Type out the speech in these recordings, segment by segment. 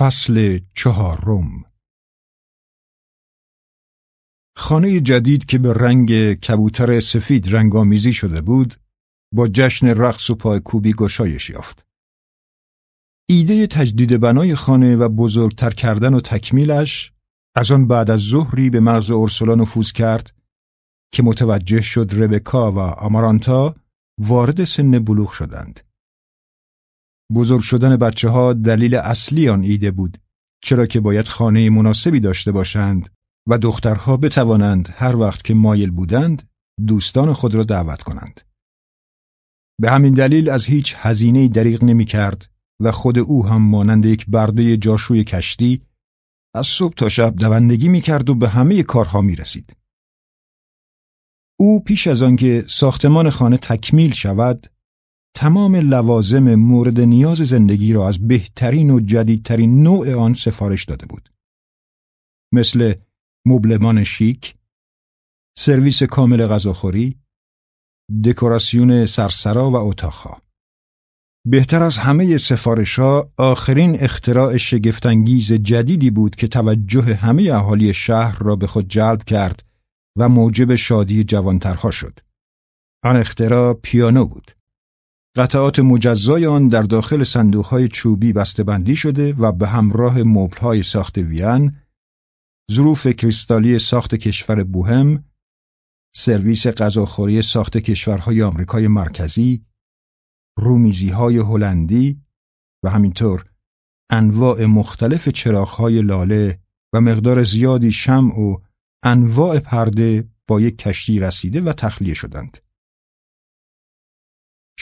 فصل چهارم خانه جدید که به رنگ کبوتر سفید رنگامیزی شده بود با جشن رقص و پایکوبی گشایش یافت. ایده تجدید بنای خانه و بزرگتر کردن و تکمیلش از آن بعد از ظهری به مغز اورسولا نفوذ کرد که متوجه شد ربکا و آمارانتا وارد سن بلوغ شدند. بزرگ شدن بچه ها دلیل اصلی آن ایده بود چرا که باید خانه مناسبی داشته باشند و دخترها بتوانند هر وقت که مایل بودند دوستان خود را دعوت کنند. به همین دلیل از هیچ هزینه‌ای دریغ نمی کرد و خود او هم مانند یک برده جاشوی کشتی از صبح تا شب دوندگی می کرد و به همه کارها می رسید. او پیش از آنکه ساختمان خانه تکمیل شود تمام لوازم مورد نیاز زندگی را از بهترین و جدیدترین نوع آن سفارش داده بود. مثل مبلمان شیک، سرویس کامل غذاخوری، دکوراسیون سرسرا و اتاقها. بهتر از همه سفارش ها آخرین اختراع شگفتانگیز جدیدی بود که توجه همه اهالی شهر را به خود جلب کرد و موجب شادی جوانترها شد. آن اختراع پیانو بود. قطعات مجزای آن در داخل صندوقهای چوبی بندی شده و به همراه مبلهای ساخت وین، ظروف کریستالی ساخت کشور بوهم، سرویس غذاخوری ساخت کشورهای آمریکای مرکزی، رومیزی های هلندی و همینطور انواع مختلف چراغهای لاله و مقدار زیادی شمع و انواع پرده با یک کشتی رسیده و تخلیه شدند.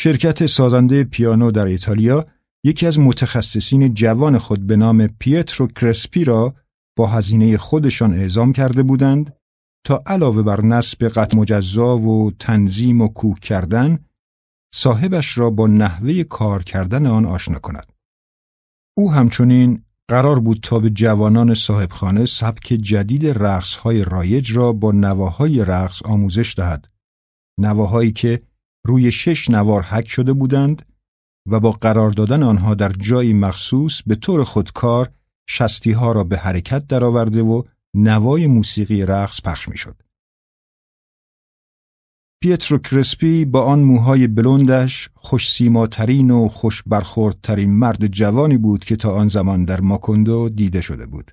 شرکت سازنده پیانو در ایتالیا یکی از متخصصین جوان خود به نام پیترو کرسپی را با هزینه خودشان اعزام کرده بودند تا علاوه بر نصب قط مجزا و تنظیم و کوک کردن صاحبش را با نحوه کار کردن آن آشنا کند. او همچنین قرار بود تا به جوانان صاحبخانه سبک جدید رقصهای رایج را با نواهای رقص آموزش دهد. نواهایی که روی شش نوار حک شده بودند و با قرار دادن آنها در جایی مخصوص به طور خودکار شستی ها را به حرکت درآورده و نوای موسیقی رقص پخش می‌شد. پیترو کرسپی با آن موهای بلندش خوش سیماترین و خوش برخوردترین مرد جوانی بود که تا آن زمان در ماکوندو دیده شده بود.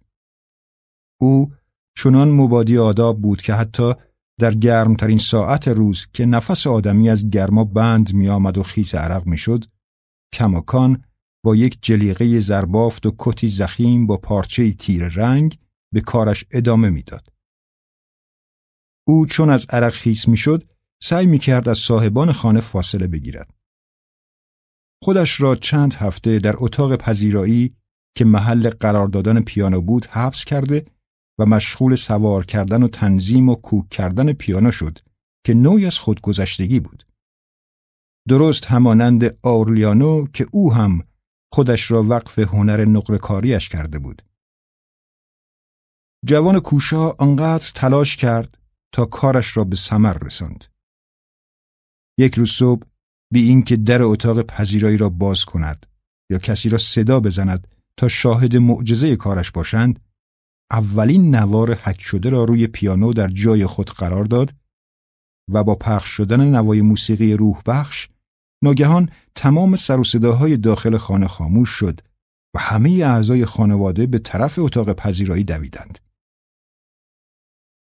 او چنان مبادی آداب بود که حتی در گرمترین ساعت روز که نفس آدمی از گرما بند می آمد و خیس عرق می شد، کماکان با یک جلیقه زربافت و کتی زخیم با پارچه تیر رنگ به کارش ادامه می‌داد. او چون از عرق خیس می شد، سعی می کرد از صاحبان خانه فاصله بگیرد. خودش را چند هفته در اتاق پذیرایی که محل قرار دادن پیانو بود حبس کرده و مشغول سوار کردن و تنظیم و کوک کردن پیانو شد که نوعی از خودگذشتگی بود. درست همانند آورلیانو که او هم خودش را وقف هنر نقرکاریش کرده بود. جوان کوشا آنقدر تلاش کرد تا کارش را به ثمر رساند. یک روز صبح بی اینکه در اتاق پذیرایی را باز کند یا کسی را صدا بزند تا شاهد معجزه کارش باشند اولین نوار حک شده را روی پیانو در جای خود قرار داد و با پخش شدن نوای موسیقی روح بخش ناگهان تمام سر و صداهای داخل خانه خاموش شد و همه اعضای خانواده به طرف اتاق پذیرایی دویدند.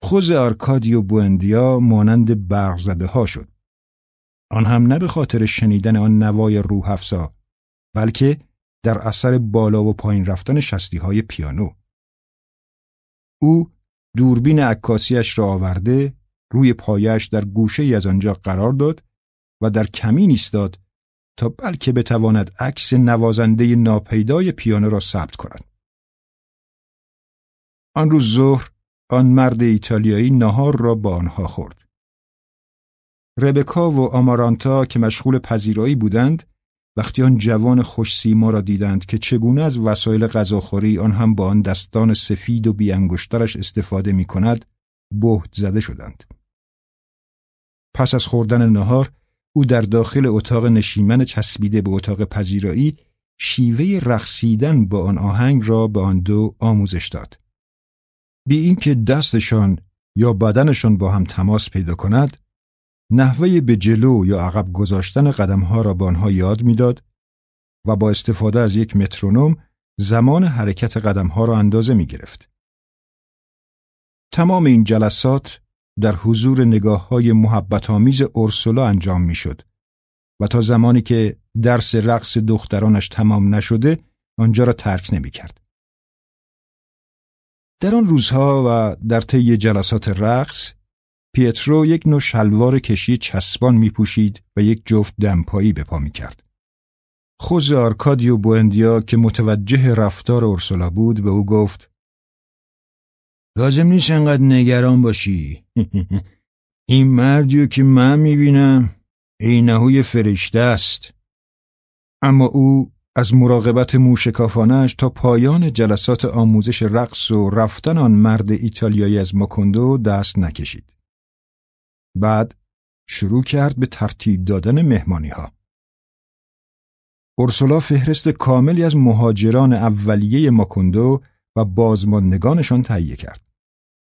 خوز آرکادیو بوندیا مانند برق زده ها شد. آن هم نه به خاطر شنیدن آن نوای روح افزا بلکه در اثر بالا و پایین رفتن شستی های پیانو. او دوربین عکاسیش را آورده روی پایش در گوشه از آنجا قرار داد و در کمین ایستاد تا بلکه بتواند عکس نوازنده ناپیدای پیانو را ثبت کند. آن روز ظهر آن مرد ایتالیایی نهار را با آنها خورد. ربکا و آمارانتا که مشغول پذیرایی بودند وقتی آن جوان خوش سیما را دیدند که چگونه از وسایل غذاخوری آن هم با آن دستان سفید و بیانگشترش استفاده می کند بهت زده شدند. پس از خوردن نهار او در داخل اتاق نشیمن چسبیده به اتاق پذیرایی شیوه رقصیدن با آن آهنگ را به آن دو آموزش داد. بی اینکه دستشان یا بدنشان با هم تماس پیدا کند، نحوه به جلو یا عقب گذاشتن قدمها را به آنها یاد می‌داد و با استفاده از یک مترونوم زمان حرکت قدمها را اندازه می گرفت. تمام این جلسات در حضور نگاه های محبت آمیز ارسولا انجام می شد و تا زمانی که درس رقص دخترانش تمام نشده آنجا را ترک نمی کرد. در آن روزها و در طی جلسات رقص پیترو یک نوع شلوار کشی چسبان می پوشید و یک جفت دمپایی به پا می کرد. خوز آرکادیو بوندیا که متوجه رفتار ارسولا بود به او گفت لازم نیست انقدر نگران باشی این مردیو که من می‌بینم اینهوی فرشته است اما او از مراقبت موشکافانش تا پایان جلسات آموزش رقص و رفتن آن مرد ایتالیایی از ماکوندو دست نکشید. بعد شروع کرد به ترتیب دادن مهمانی ها. اورسولا فهرست کاملی از مهاجران اولیه ماکوندو و بازماندگانشان تهیه کرد.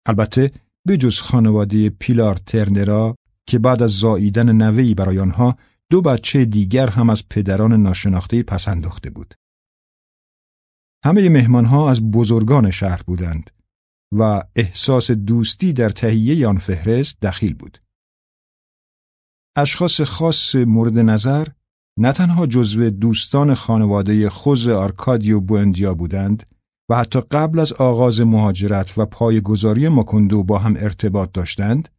البته بجز خانواده پیلار ترنرا که بعد از زاییدن نوهی برای آنها دو بچه دیگر هم از پدران ناشناخته پسنداخته بود. همه مهمانها از بزرگان شهر بودند و احساس دوستی در تهیه آن فهرست دخیل بود. اشخاص خاص مورد نظر نه تنها جزو دوستان خانواده خوز آرکادیو بوندیا بودند و حتی قبل از آغاز مهاجرت و پایگذاری ماکندو با هم ارتباط داشتند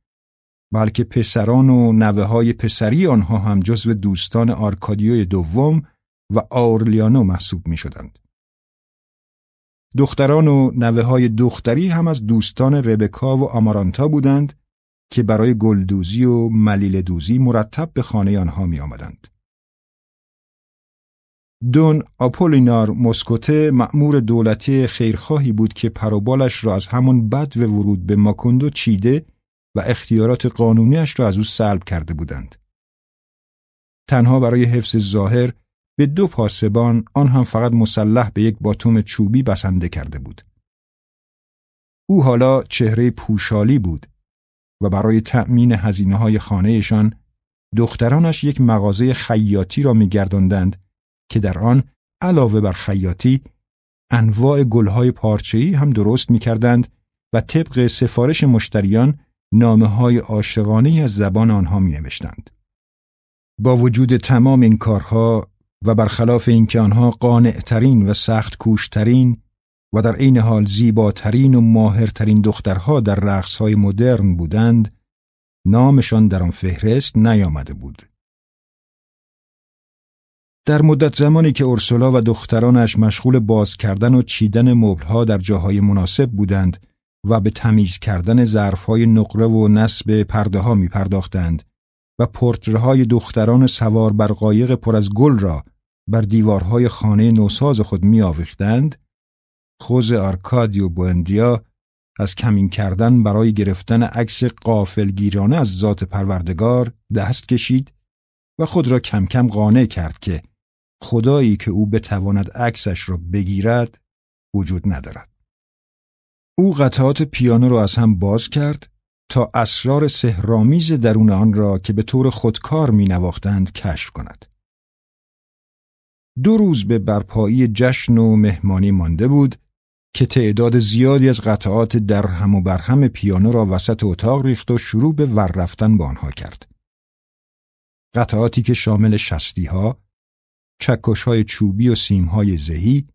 بلکه پسران و نوه های پسری آنها هم جزو دوستان آرکادیوی دوم و آورلیانو محسوب می شدند. دختران و نوه های دختری هم از دوستان ربکا و آمارانتا بودند که برای گلدوزی و ملیل دوزی مرتب به خانه آنها می آمدند. دون آپولینار مسکوته مأمور دولتی خیرخواهی بود که پروبالش را از همون بد و ورود به ماکوندو چیده و اختیارات قانونیش را از او سلب کرده بودند. تنها برای حفظ ظاهر به دو پاسبان آن هم فقط مسلح به یک باتوم چوبی بسنده کرده بود. او حالا چهره پوشالی بود و برای تأمین هزینه های خانهشان دخترانش یک مغازه خیاطی را میگرداندند که در آن علاوه بر خیاطی انواع گلهای پارچه‌ای هم درست می‌کردند و طبق سفارش مشتریان نامه های عاشقانه از زبان آنها می نوشتند. با وجود تمام این کارها و برخلاف اینکه آنها قانعترین و سخت کوشترین و در عین حال زیباترین و ماهرترین دخترها در رقصهای مدرن بودند نامشان در آن فهرست نیامده بود. در مدت زمانی که اورسولا و دخترانش مشغول باز کردن و چیدن مبلها در جاهای مناسب بودند و به تمیز کردن ظرفهای نقره و نصب پرده ها می پرداختند و پورترهای دختران سوار بر قایق پر از گل را بر دیوارهای خانه نوساز خود می آویختند خوز آرکادیو بوندیا از کمین کردن برای گرفتن عکس قافلگیرانه از ذات پروردگار دست کشید و خود را کم کم قانع کرد که خدایی که او بتواند عکسش را بگیرد وجود ندارد. او قطعات پیانو را از هم باز کرد تا اسرار سهرامیز درون آن را که به طور خودکار می نواختند کشف کند. دو روز به برپایی جشن و مهمانی مانده بود که تعداد زیادی از قطعات در هم و برهم پیانو را وسط اتاق ریخت و شروع به ور رفتن با آنها کرد. قطعاتی که شامل شستی ها، چکش های چوبی و سیم های زهی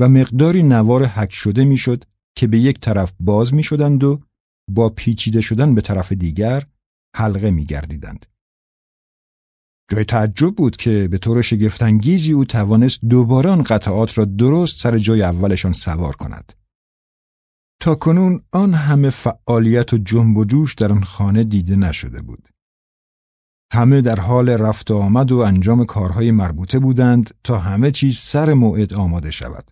و مقداری نوار حک شده می‌شد که به یک طرف باز می شدند و با پیچیده شدن به طرف دیگر حلقه می گردیدند. جای تعجب بود که به طور شگفتانگیزی او توانست دوباره آن قطعات را درست سر جای اولشان سوار کند. تا کنون آن همه فعالیت و جنب و جوش در آن خانه دیده نشده بود. همه در حال رفت و آمد و انجام کارهای مربوطه بودند تا همه چیز سر موعد آماده شود.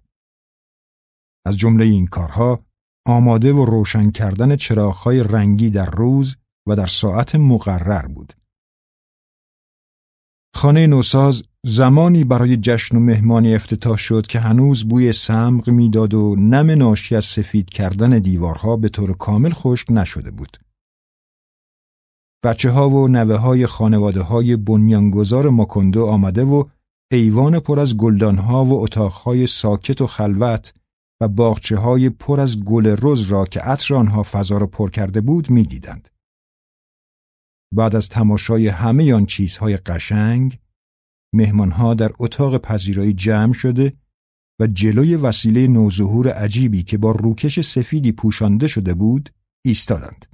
از جمله این کارها آماده و روشن کردن چراغهای رنگی در روز و در ساعت مقرر بود. خانه نوساز زمانی برای جشن و مهمانی افتتاح شد که هنوز بوی سمق می‌داد و نم ناشی از سفید کردن دیوارها به طور کامل خشک نشده بود. بچه ها و نوه های خانواده های بنیانگذار ماکندو آمده و ایوان پر از گلدان ها و اتاق ساکت و خلوت و باغچه های پر از گل رز را که عطر آنها فضا را پر کرده بود می‌دیدند. بعد از تماشای همه آن چیزهای قشنگ مهمانها در اتاق پذیرایی جمع شده و جلوی وسیله نوظهور عجیبی که با روکش سفیدی پوشانده شده بود ایستادند.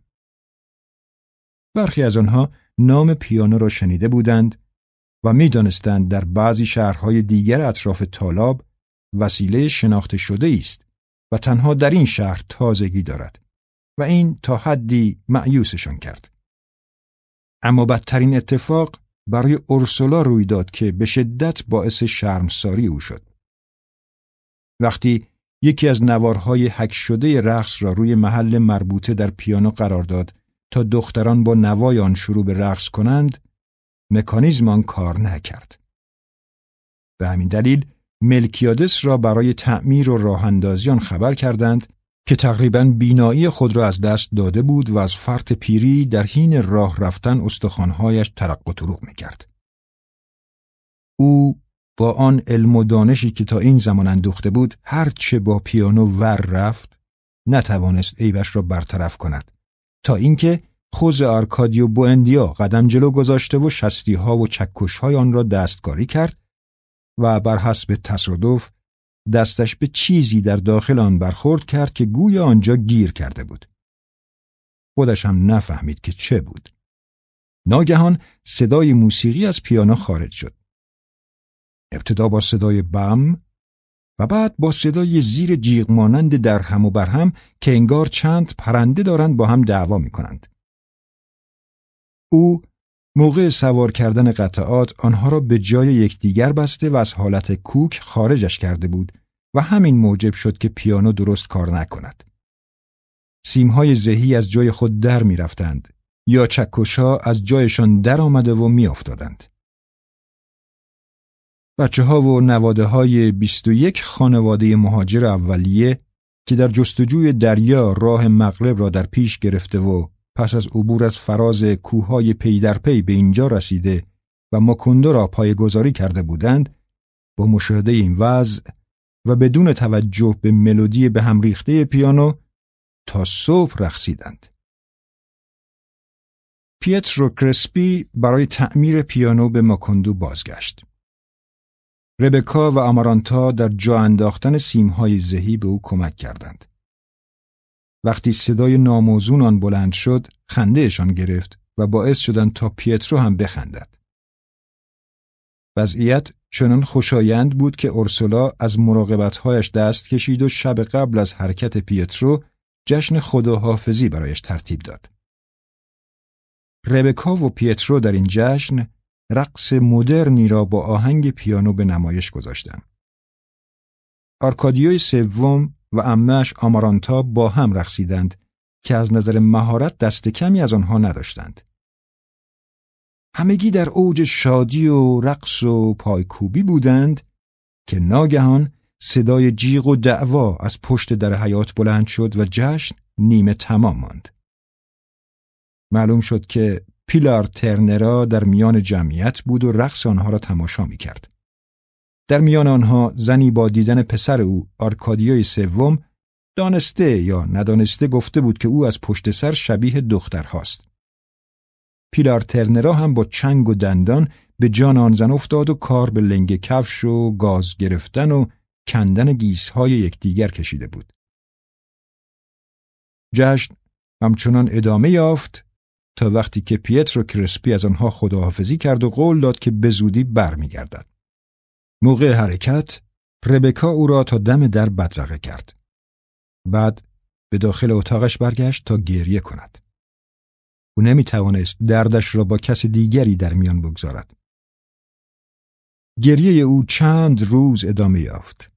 برخی از آنها نام پیانو را شنیده بودند و می‌دانستند در بعضی شهرهای دیگر اطراف تالاب وسیله شناخته شده است و تنها در این شهر تازگی دارد و این تا حدی معیوسشان کرد. اما بدترین اتفاق برای اورسولا روی داد که به شدت باعث شرمساری او شد. وقتی یکی از نوارهای حک شده رقص را روی محل مربوطه در پیانو قرار داد تا دختران با نوای آن شروع به رقص کنند، مکانیزم آن کار نکرد. به همین دلیل ملکیادس را برای تعمیر و راه آن خبر کردند که تقریبا بینایی خود را از دست داده بود و از فرط پیری در حین راه رفتن استخوانهایش ترق و طروق می‌کرد. او با آن علم و دانشی که تا این زمان اندوخته بود هرچه با پیانو ور رفت نتوانست عیبش را برطرف کند تا اینکه خوز آرکادیو بوندیا قدم جلو گذاشته و شستی ها و چکش های آن را دستکاری کرد و بر حسب تصادف دستش به چیزی در داخل آن برخورد کرد که گوی آنجا گیر کرده بود. خودش هم نفهمید که چه بود. ناگهان صدای موسیقی از پیانو خارج شد. ابتدا با صدای بم و بعد با صدای زیر جیغ مانند در هم و برهم که انگار چند پرنده دارند با هم دعوا می کنند. او موقع سوار کردن قطعات آنها را به جای یکدیگر بسته و از حالت کوک خارجش کرده بود و همین موجب شد که پیانو درست کار نکند. سیمهای زهی از جای خود در می رفتند یا چکشها از جایشان در آمده و می افتادند. بچه ها و نواده های 21 خانواده مهاجر اولیه که در جستجوی دریا راه مغرب را در پیش گرفته و پس از عبور از فراز کوههای پی در پی به اینجا رسیده و مکندو را پایگذاری کرده بودند با مشاهده این وضع و بدون توجه به ملودی به هم ریخته پیانو تا صبح رقصیدند. پیترو کرسپی برای تعمیر پیانو به ماکندو بازگشت. ربکا و آمارانتا در جا انداختن سیمهای زهی به او کمک کردند. وقتی صدای ناموزون آن بلند شد خندهشان گرفت و باعث شدند تا پیترو هم بخندد. وضعیت چنان خوشایند بود که اورسولا از مراقبتهایش دست کشید و شب قبل از حرکت پیترو جشن خداحافظی برایش ترتیب داد. ربکا و پیترو در این جشن رقص مدرنی را با آهنگ پیانو به نمایش گذاشتند. آرکادیوی سوم و امهش آمارانتا با هم رقصیدند که از نظر مهارت دست کمی از آنها نداشتند. همگی در اوج شادی و رقص و پایکوبی بودند که ناگهان صدای جیغ و دعوا از پشت در حیات بلند شد و جشن نیمه تمام ماند. معلوم شد که پیلار ترنرا در میان جمعیت بود و رقص آنها را تماشا می کرد. در میان آنها زنی با دیدن پسر او آرکادیوی سوم دانسته یا ندانسته گفته بود که او از پشت سر شبیه دختر هاست. پیلار ترنرا هم با چنگ و دندان به جان آن زن افتاد و کار به لنگ کفش و گاز گرفتن و کندن گیسهای یکدیگر کشیده بود. جشن همچنان ادامه یافت تا وقتی که پیترو کرسپی از آنها خداحافظی کرد و قول داد که به زودی برمیگردد. موقع حرکت ربکا او را تا دم در بدرقه کرد. بعد به داخل اتاقش برگشت تا گریه کند. او نمی توانست دردش را با کس دیگری در میان بگذارد. گریه او چند روز ادامه یافت.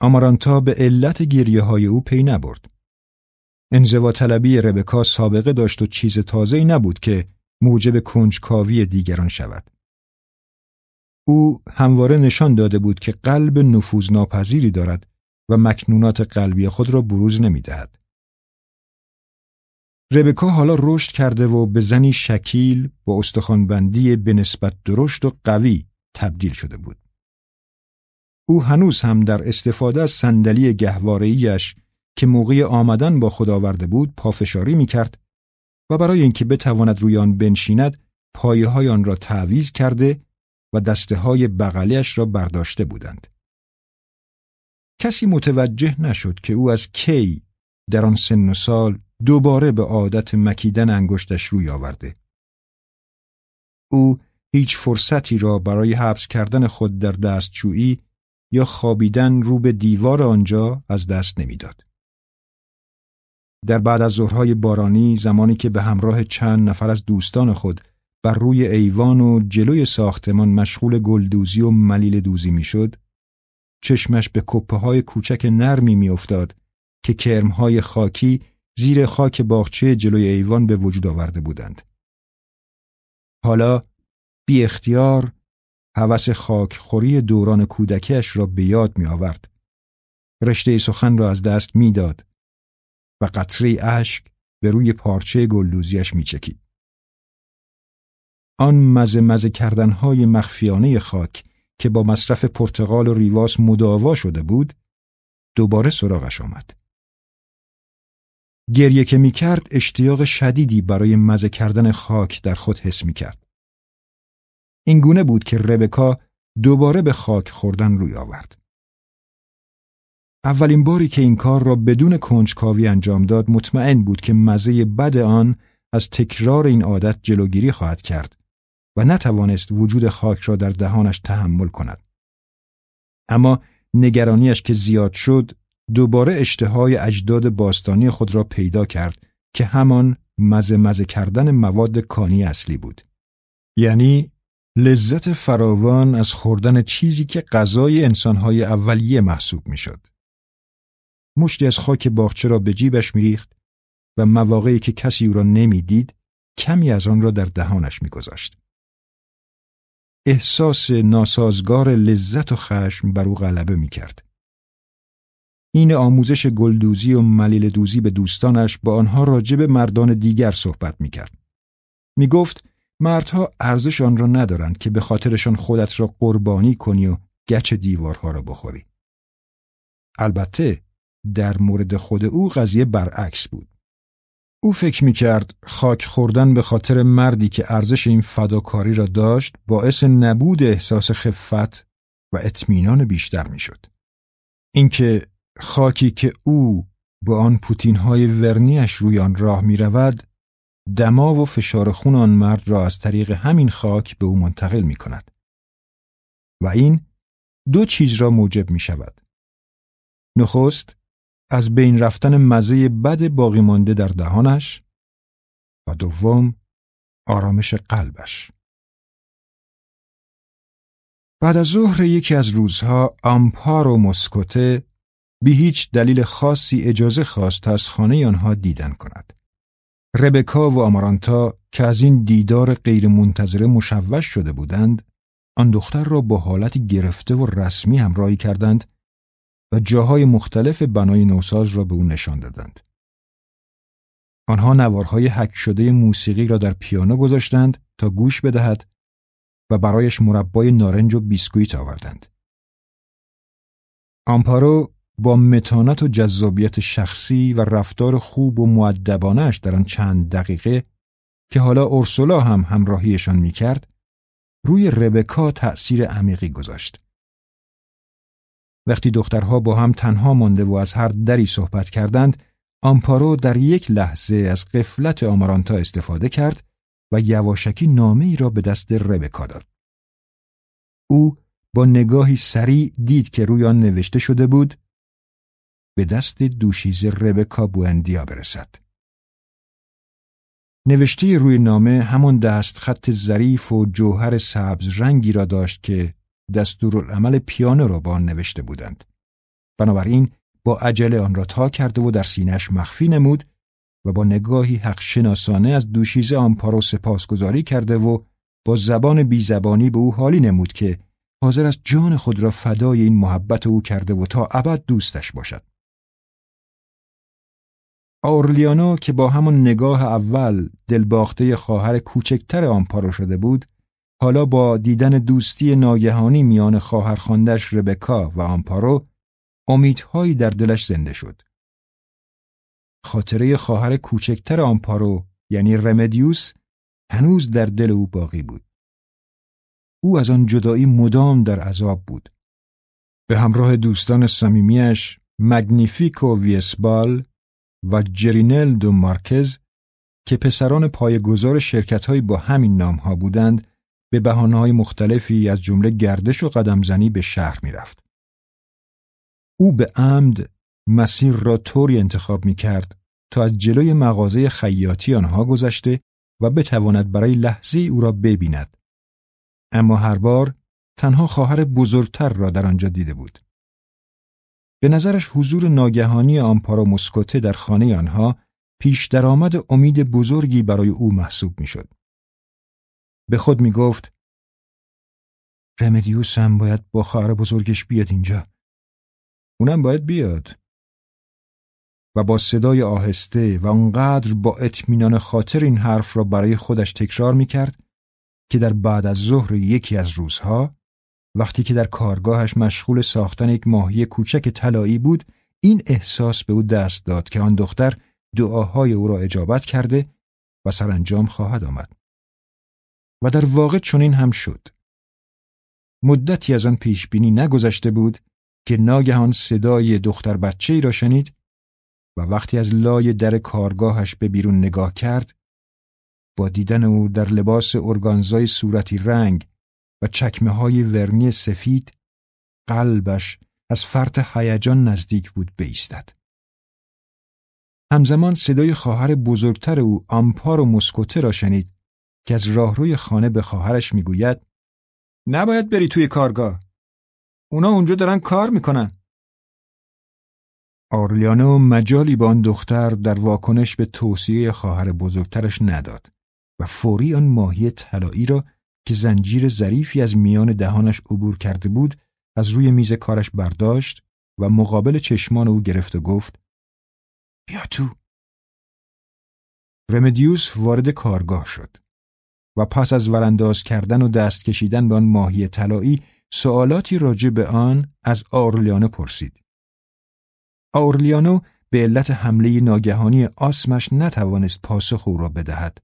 آمارانتا به علت گریه های او پی نبرد. انزوا طلبی ربکا سابقه داشت و چیز تازه‌ای نبود که موجب کنجکاوی دیگران شود. او همواره نشان داده بود که قلب نفوذناپذیری دارد و مکنونات قلبی خود را بروز نمی دهد. ربکا حالا رشد کرده و به زنی شکیل با استخوانبندی به نسبت درشت و قوی تبدیل شده بود. او هنوز هم در استفاده از صندلی گهواره‌ایش که موقع آمدن با خود آورده بود پافشاری می کرد و برای اینکه بتواند روی آن بنشیند پایه های آن را تعویز کرده و دسته های بغلیش را برداشته بودند. کسی متوجه نشد که او از کی در آن سن و سال دوباره به عادت مکیدن انگشتش روی آورده. او هیچ فرصتی را برای حبس کردن خود در دستچویی یا خوابیدن رو به دیوار آنجا از دست نمی‌داد. در بعد از ظهرهای بارانی زمانی که به همراه چند نفر از دوستان خود بر روی ایوان و جلوی ساختمان مشغول گلدوزی و ملیل دوزی می‌شد چشمش به کپه های کوچک نرمی میافتاد که کرمهای خاکی زیر خاک باغچه جلوی ایوان به وجود آورده بودند. حالا بی اختیار هوس خاکخوری دوران کودکش را به یاد می آورد. رشته سخن را از دست می‌داد و قطره اشک به روی پارچه گلدوزیش می چکید. آن مزه مزه کردنهای مخفیانه خاک که با مصرف پرتقال و ریواس مداوا شده بود دوباره سراغش آمد. گریه که می کرد اشتیاق شدیدی برای مزه کردن خاک در خود حس می کرد. این گونه بود که ربکا دوباره به خاک خوردن روی آورد. اولین باری که این کار را بدون کنجکاوی انجام داد مطمئن بود که مزه بد آن از تکرار این عادت جلوگیری خواهد کرد و نتوانست وجود خاک را در دهانش تحمل کند. اما نگرانیش که زیاد شد دوباره اشتهای اجداد باستانی خود را پیدا کرد که همان مزه مزه کردن مواد کانی اصلی بود. یعنی لذت فراوان از خوردن چیزی که غذای انسانهای اولیه محسوب می‌شد. مشتی از خاک باغچه را به جیبش میریخت و مواقعی که کسی او را نمی‌دید کمی از آن را در دهانش میگذاشت. احساس ناسازگار لذت و خشم بر او غلبه می‌کرد. این آموزش گلدوزی و ملیل دوزی به دوستانش با آنها راجب مردان دیگر صحبت می‌کرد. می‌گفت مردها ارزش آن را ندارند که به خاطرشان خودت را قربانی کنی و گچ دیوارها را بخوری. البته در مورد خود او قضیه برعکس بود. او فکر می کرد خاک خوردن به خاطر مردی که ارزش این فداکاری را داشت باعث نبود احساس خفت و اطمینان بیشتر می شد. اینکه خاکی که او با آن پوتین های ورنیش روی آن راه می رود دما و فشار خون آن مرد را از طریق همین خاک به او منتقل می کند. و این دو چیز را موجب می شود. نخست از بین رفتن مزه بد باقی مانده در دهانش و دوم آرامش قلبش. بعد از ظهر یکی از روزها آمپار و مسکوته بی هیچ دلیل خاصی اجازه خواست تا از خانه آنها دیدن کند. ربکا و آمارانتا که از این دیدار غیرمنتظره مشوش شده بودند، آن دختر را با حالتی گرفته و رسمی همراهی کردند و جاهای مختلف بنای نوساز را به او نشان دادند. آنها نوارهای حک شده موسیقی را در پیانو گذاشتند تا گوش بدهد و برایش مربای نارنج و بیسکویت آوردند. آمپارو با متانت و جذابیت شخصی و رفتار خوب و معدبانش در آن چند دقیقه که حالا اورسولا هم همراهیشان می‌کرد روی ربکا تأثیر عمیقی گذاشت. وقتی دخترها با هم تنها مانده و از هر دری صحبت کردند آمپارو در یک لحظه از قفلت آمارانتا استفاده کرد و یواشکی نامه را به دست ربکا داد. او با نگاهی سریع دید که روی آن نوشته شده بود به دست دوشیز ربکا بوندیا برسد. نوشته روی نامه همان دست خط ظریف و جوهر سبز رنگی را داشت که دستورالعمل پیانو را با آن نوشته بودند. بنابراین با عجله آن را تا کرده و در سینهش مخفی نمود و با نگاهی حق شناسانه از دوشیزه آمپارو سپاسگزاری کرده و با زبان بیزبانی به او حالی نمود که حاضر است جان خود را فدای این محبت او کرده و تا ابد دوستش باشد. آورلیانو که با همان نگاه اول دلباخته خواهر کوچکتر آمپارو شده بود، حالا با دیدن دوستی ناگهانی میان خواهر خاندش ربکا و آمپارو امیدهایی در دلش زنده شد. خاطره خواهر کوچکتر آمپارو یعنی رمدیوس هنوز در دل او باقی بود. او از آن جدایی مدام در عذاب بود. به همراه دوستان صمیمیش مگنیفیکو ویسبال و جرینل دو مارکز که پسران پایگزار شرکتهایی با همین نامها بودند به بحانه‌های مختلفی از جمله گردش و قدمزنی به شهر می‌رفت. او به عمد مسیر را طوری انتخاب می کرد تا از جلوی مغازه خیاطی آنها گذشته و بتواند برای لحظه او را ببیند. اما هر بار تنها خواهر بزرگتر را در آنجا دیده بود. به نظرش حضور ناگهانی آمپارا مسکوته در خانه آنها پیش درآمد امید بزرگی برای او محسوب می‌شد. به خود می گفت رمدیوس هم باید با خواهر بزرگش بیاد اینجا. اونم باید بیاد. و با صدای آهسته و انقدر با اطمینان خاطر این حرف را برای خودش تکرار می کرد که در بعد از ظهر یکی از روزها وقتی که در کارگاهش مشغول ساختن یک ماهی کوچک طلایی بود این احساس به او دست داد که آن دختر دعاهای او را اجابت کرده و سرانجام خواهد آمد. و در واقع چنین هم شد. مدتی از آن پیش بینی نگذشته بود که ناگهان صدای دختر بچه ای را شنید و وقتی از لای در کارگاهش به بیرون نگاه کرد با دیدن او در لباس ارگانزای صورتی رنگ چکمه های ورنی سفید قلبش از فرط هیجان نزدیک بود بیستد. همزمان صدای خواهر بزرگتر او آمپار و مسکوته را شنید که از راهروی خانه به خواهرش می‌گوید نباید بری توی کارگاه. اونا اونجا دارن کار می‌کنن. آرلیانو مجالی با آن دختر در واکنش به توصیه خواهر بزرگترش نداد و فوری آن ماهی طلایی را که زنجیر ظریفی از میان دهانش عبور کرده بود از روی میز کارش برداشت و مقابل چشمان او گرفت و گفت بیا تو. رمدیوس وارد کارگاه شد و پس از ورانداز کردن و دست کشیدن به آن ماهی طلایی سوالاتی راجع به آن از آرلیانو پرسید. آورلیانو به علت حمله ناگهانی آسمش نتوانست پاسخ او را بدهد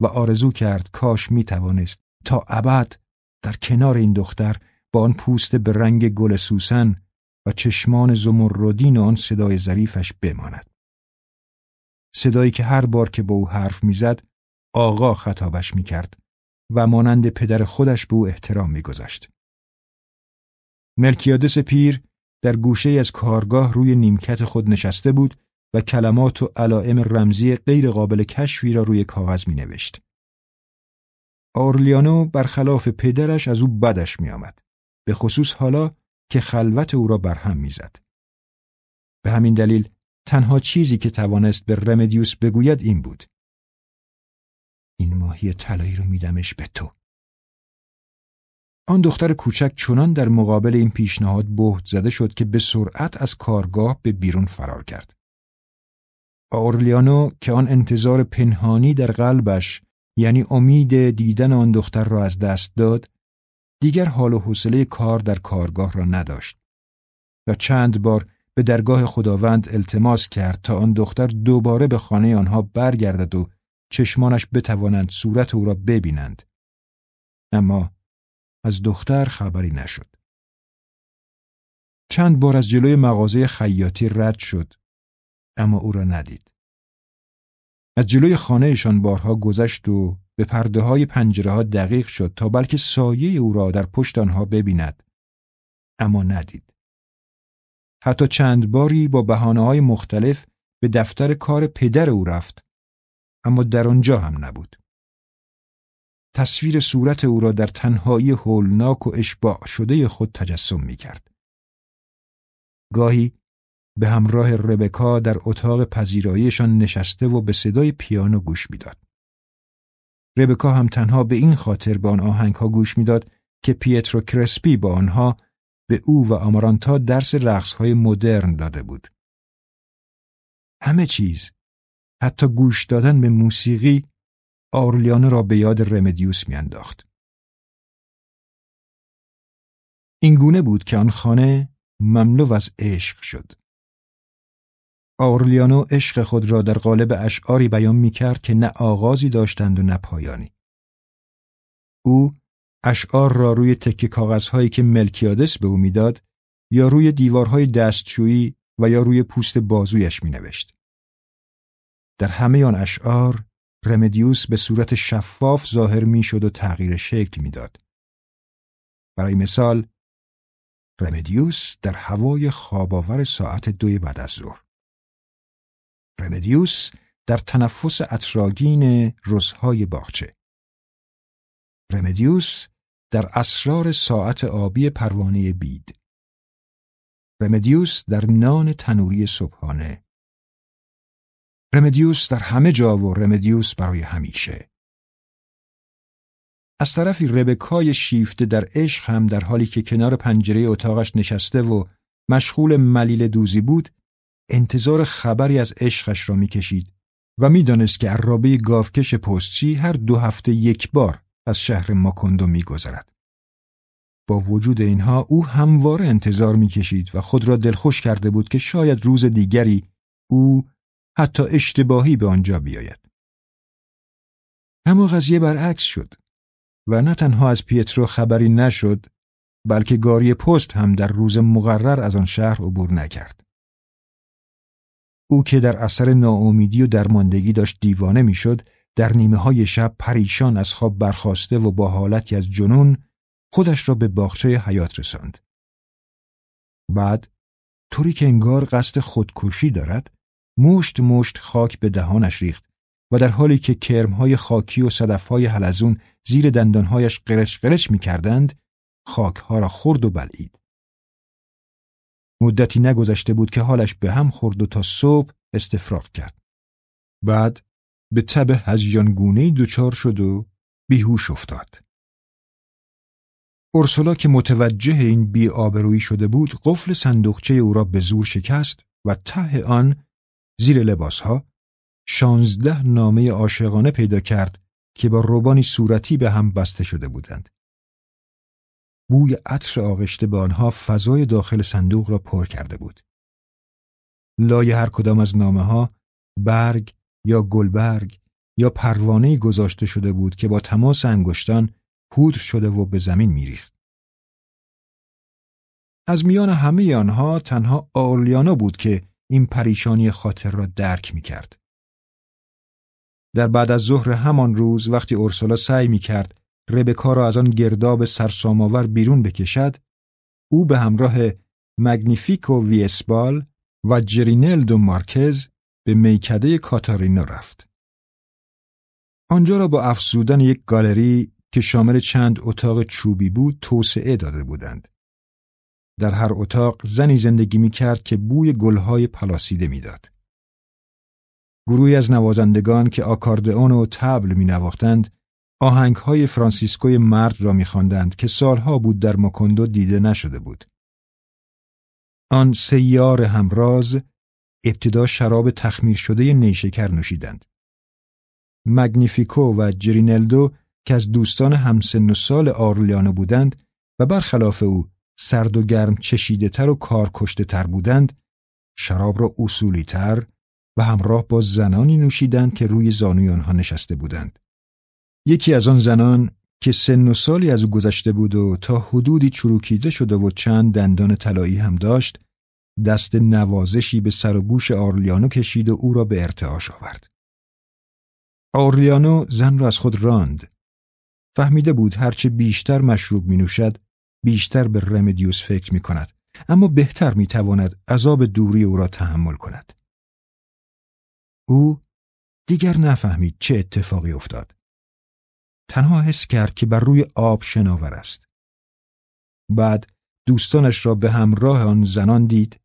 و آرزو کرد کاش می توانست تا ابد در کنار این دختر با آن پوست به رنگ گل سوسن و چشمان زمردین آن صدای ظریفش بماند. صدایی که هر بار که با او حرف می‌زد آقا خطابش می‌کرد و مانند پدر خودش به او احترام میگذاشت. ملکیادس پیر در گوشه از کارگاه روی نیمکت خود نشسته بود و کلمات و علائم رمزی غیر قابل کشفی را روی کاغذ می نوشت. آرلیانو برخلاف پدرش از او بدش می آمد. به خصوص حالا که خلوت او را برهم می‌زد. به همین دلیل تنها چیزی که توانست به رمدیوس بگوید این بود. این ماهی طلایی رو میدمش به تو. آن دختر کوچک چنان در مقابل این پیشنهاد بهت زده شد که به سرعت از کارگاه به بیرون فرار کرد. اورلیانو که آن انتظار پنهانی در قلبش یعنی امید دیدن آن دختر را از دست داد دیگر حال و حوصله کار در کارگاه را نداشت و چند بار به درگاه خداوند التماس کرد تا آن دختر دوباره به خانه آنها برگردد و چشمانش بتوانند صورت او را ببینند اما از دختر خبری نشد. چند بار از جلوی مغازه خیاطی رد شد اما او را ندید. از جلوی خانهشان بارها گذشت و به پرده های پنجره ها دقیق شد تا بلکه سایه او را در پشت آنها ببیند اما ندید. حتی چند باری با بحانه های مختلف به دفتر کار پدر او رفت اما در آنجا هم نبود. تصویر صورت او را در تنهایی هولناک و اشباع شده خود تجسم می کرد. گاهی به همراه ربکا در اتاق پذیراییشان نشسته و به صدای پیانو گوش می‌داد. ربکا هم تنها به این خاطر به آن آهنگ ها گوش می‌داد که پیترو کرسپی با آنها به او و آمارانتا درس رقصهای مدرن داده بود. همه چیز، حتی گوش دادن به موسیقی، آرلیانو را به یاد رمدیوس میانداخت. این گونه بود که آن خانه مملو از عشق شد. آورلیانو عشق خود را در قالب اشعاری بیان می کرد که نه آغازی داشتند و نه پایانی. او اشعار را روی تکه کاغذهایی که ملکیادس به او می‌داد یا روی دیوارهای دستشویی و یا روی پوست بازویش می نوشت. در همه آن اشعار رمدیوس به صورت شفاف ظاهر می شد و تغییر شکل می‌داد. برای مثال رمدیوس در هوای خواباور ساعت دوی بعد از ظهر رمدیوس در تنفس اطراگین روزهای باغچه. رمدیوس در اسرار ساعت آبی پروانه بید. رمدیوس در نان تنوری صبحانه. رمدیوس در همه جا و رمدیوس برای همیشه. از طرفی ربکای شیفته در عشق هم در حالی که کنار پنجره اتاقش نشسته و مشغول ملیل دوزی بود انتظار خبری از عشقش را می‌کشید و می‌دانست که عرابه گاوکش پستچی هر دو هفته یک بار از شهر ماکندو میگذرد. با وجود اینها او همواره انتظار می‌کشید و خود را دلخوش کرده بود که شاید روز دیگری او حتی اشتباهی به آنجا بیاید. اما قضیه برعکس شد. و نه تنها از پیترو خبری نشد بلکه گاری پست هم در روز مقرر از آن شهر عبور نکرد. او که در اثر ناامیدی و درماندگی داشت دیوانه می‌شد در نیمه های شب پریشان از خواب برخواسته و با حالتی از جنون خودش را به باغچه حیات رساند. بعد طوری که انگار قصد خودکشی دارد مشت مشت خاک به دهانش ریخت و در حالی که کرمهای خاکی و صدفهای حلزون زیر دندانهایش قرش قرش می کردند، خاکها را خورد و بلعید. مدتی نگذشته بود که حالش به هم خورد و تا صبح استفراغ کرد. بعد به تب هزیانگونهی دچار شد و بیهوش افتاد. اورسولا که متوجه این بی آبرویی شده بود قفل صندوقچه او را به زور شکست و ته آن زیر لباسها شانزده نامه عاشقانه پیدا کرد که با روبانی صورتی به هم بسته شده بودند. بوی عطر آغشته به آنها فضای داخل صندوق را پر کرده بود. لای هر کدام از نامه ها برگ یا گلبرگ یا پروانه گذاشته شده بود که با تماس انگشتان پودر شده و به زمین میریخت. از میان همه آنها تنها آرلیانا بود که این پریشانی خاطر را درک می کرد. در بعد از ظهر همان روز وقتی اورسولا سعی می کرد ربکا را از آن گرداب سرسامآور بیرون بکشد او به همراه مگنیفیکو ویسبال و جرینلدو مارکز به میکده کاتارینا رفت. آنجا را با افزودن یک گالری که شامل چند اتاق چوبی بود توسعه داده بودند. در هر اتاق زنی زندگی می کرد که بوی گلهای پلاسیده می‌داد. گروهی از نوازندگان که آکاردئون و تبل می نواختند آهنگ های فرانسیسکوی مرد را می خواندند که سالها بود در ماکندو دیده نشده بود. آن سیار همراز ابتدا شراب تخمیر شده نیشکر نوشیدند. مگنیفیکو و جرینلدو که از دوستان همسن و سال آرلیانو بودند و برخلاف او سرد و گرم چشیده تر و کار کشته تر بودند شراب را اصولی تر و همراه با زنانی نوشیدند که روی زانوی آنها نشسته بودند. یکی از آن زنان که سن و سالی از او گذشته بود و تا حدودی چروکیده شده و چند دندان طلایی هم داشت دست نوازشی به سر و گوش آرلیانو کشید و او را به ارتعاش آورد. آرلیانو زن را از خود راند. فهمیده بود هرچه بیشتر مشروب می نوشد بیشتر به رمدیوس فکر می کند اما بهتر می تواند عذاب دوری او را تحمل کند. او دیگر نفهمید چه اتفاقی افتاد. تنها حس کرد که بر روی آب شناور است. بعد دوستانش را به همراه آن زنان دید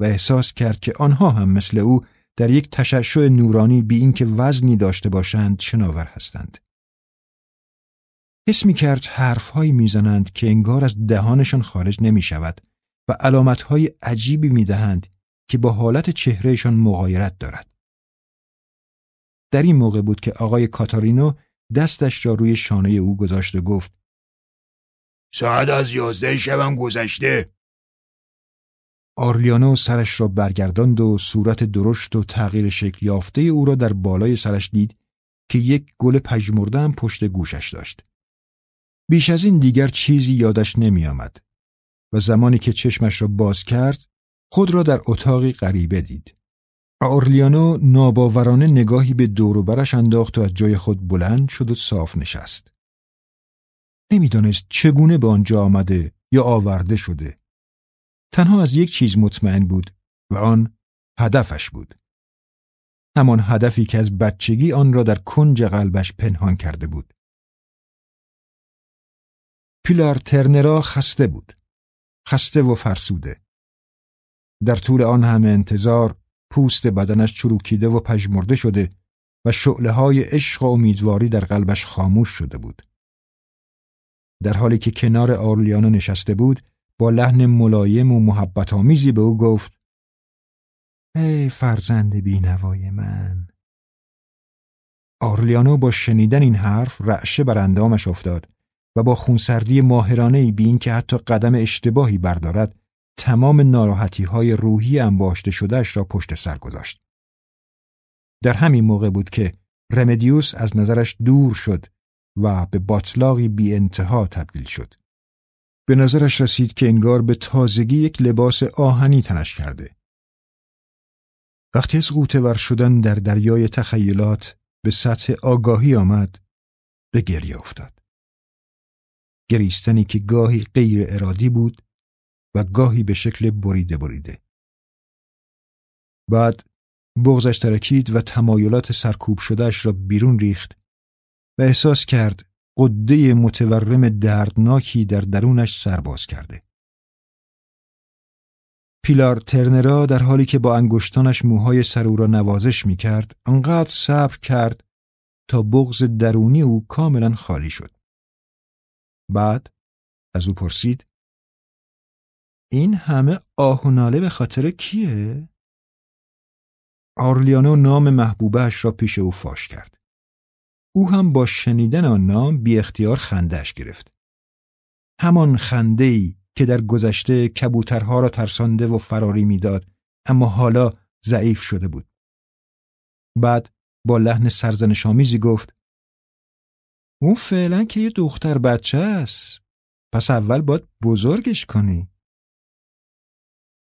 و احساس کرد که آنها هم مثل او در یک تشعشع نورانی بی اینکه وزنی داشته باشند شناور هستند. حس می کرد حرفهایی می‌زنند که انگار از دهانشان خارج نمی شود و علامتهای عجیبی می دهند که با حالت چهرهشان مغایرت دارد. در این موقع بود که آقای کاتارینو دستش را روی شانه او گذاشت و گفت ساعت از یازده شبم گذشته آرلیانو سرش را برگرداند و صورت درشت و تغییر شکل یافته او را در بالای سرش دید که یک گل پژمرده هم پشت گوشش داشت. بیش از این دیگر چیزی یادش نمی آمد و زمانی که چشمش را باز کرد خود را در اتاقی غریبه دید. اورلیانو ناباورانه نگاهی به دور و برش انداخت و از جای خود بلند شد و صاف نشست. نمی‌دانست چگونه به آنجا آمده یا آورده شده. تنها از یک چیز مطمئن بود و آن هدفش بود. همان هدفی که از بچگی آن را در کنج قلبش پنهان کرده بود. پیلار ترنرا خسته بود. خسته و فرسوده. در طول آن همه انتظار پوست بدنش چروکیده و پژمرده شده و شعله های عشق و امیدواری در قلبش خاموش شده بود. در حالی که کنار آرلیانو نشسته بود با لحن ملایم و محبت آمیزی به او گفت ای فرزند بینوای من آرلیانو با شنیدن این حرف رعشه بر اندامش افتاد و با خونسردی ماهرانه ای بین که حتی قدم اشتباهی بردارد تمام ناراحتی های روحی انباشته شدهش را پشت سر گذاشت. در همین موقع بود که رمدیوس از نظرش دور شد و به باطلاقی بی انتها تبدیل شد. به نظرش رسید که انگار به تازگی یک لباس آهنی تنش کرده. وقتی از غوطه ور شدن در دریای تخیلات به سطح آگاهی آمد به گریه افتاد. گریستنی که گاهی غیر ارادی بود و گاهی به شکل بریده بریده. بعد بغزش ترکید و تمایلات سرکوب شدهش را بیرون ریخت و احساس کرد قده متورم دردناکی در درونش سرباز کرده. پیلار ترنرا در حالی که با انگشتانش موهای سر او را نوازش می کرد انقدر صبر کرد تا بغز درونی او کاملا خالی شد. بعد از او پرسید این همه آه به خاطر کیه؟ آرلیانو نام محبوبهش را پیش او فاش کرد. او هم با شنیدن آن نام بی اختیار خندش گرفت. همان خنده ای که در گذشته کبوترها را ترسانده و فراری می‌داد اما حالا ضعیف شده بود. بعد با لحن سرزنشآمیزی گفت او فعلا که یه دختر بچه است پس اول باید بزرگش کنی.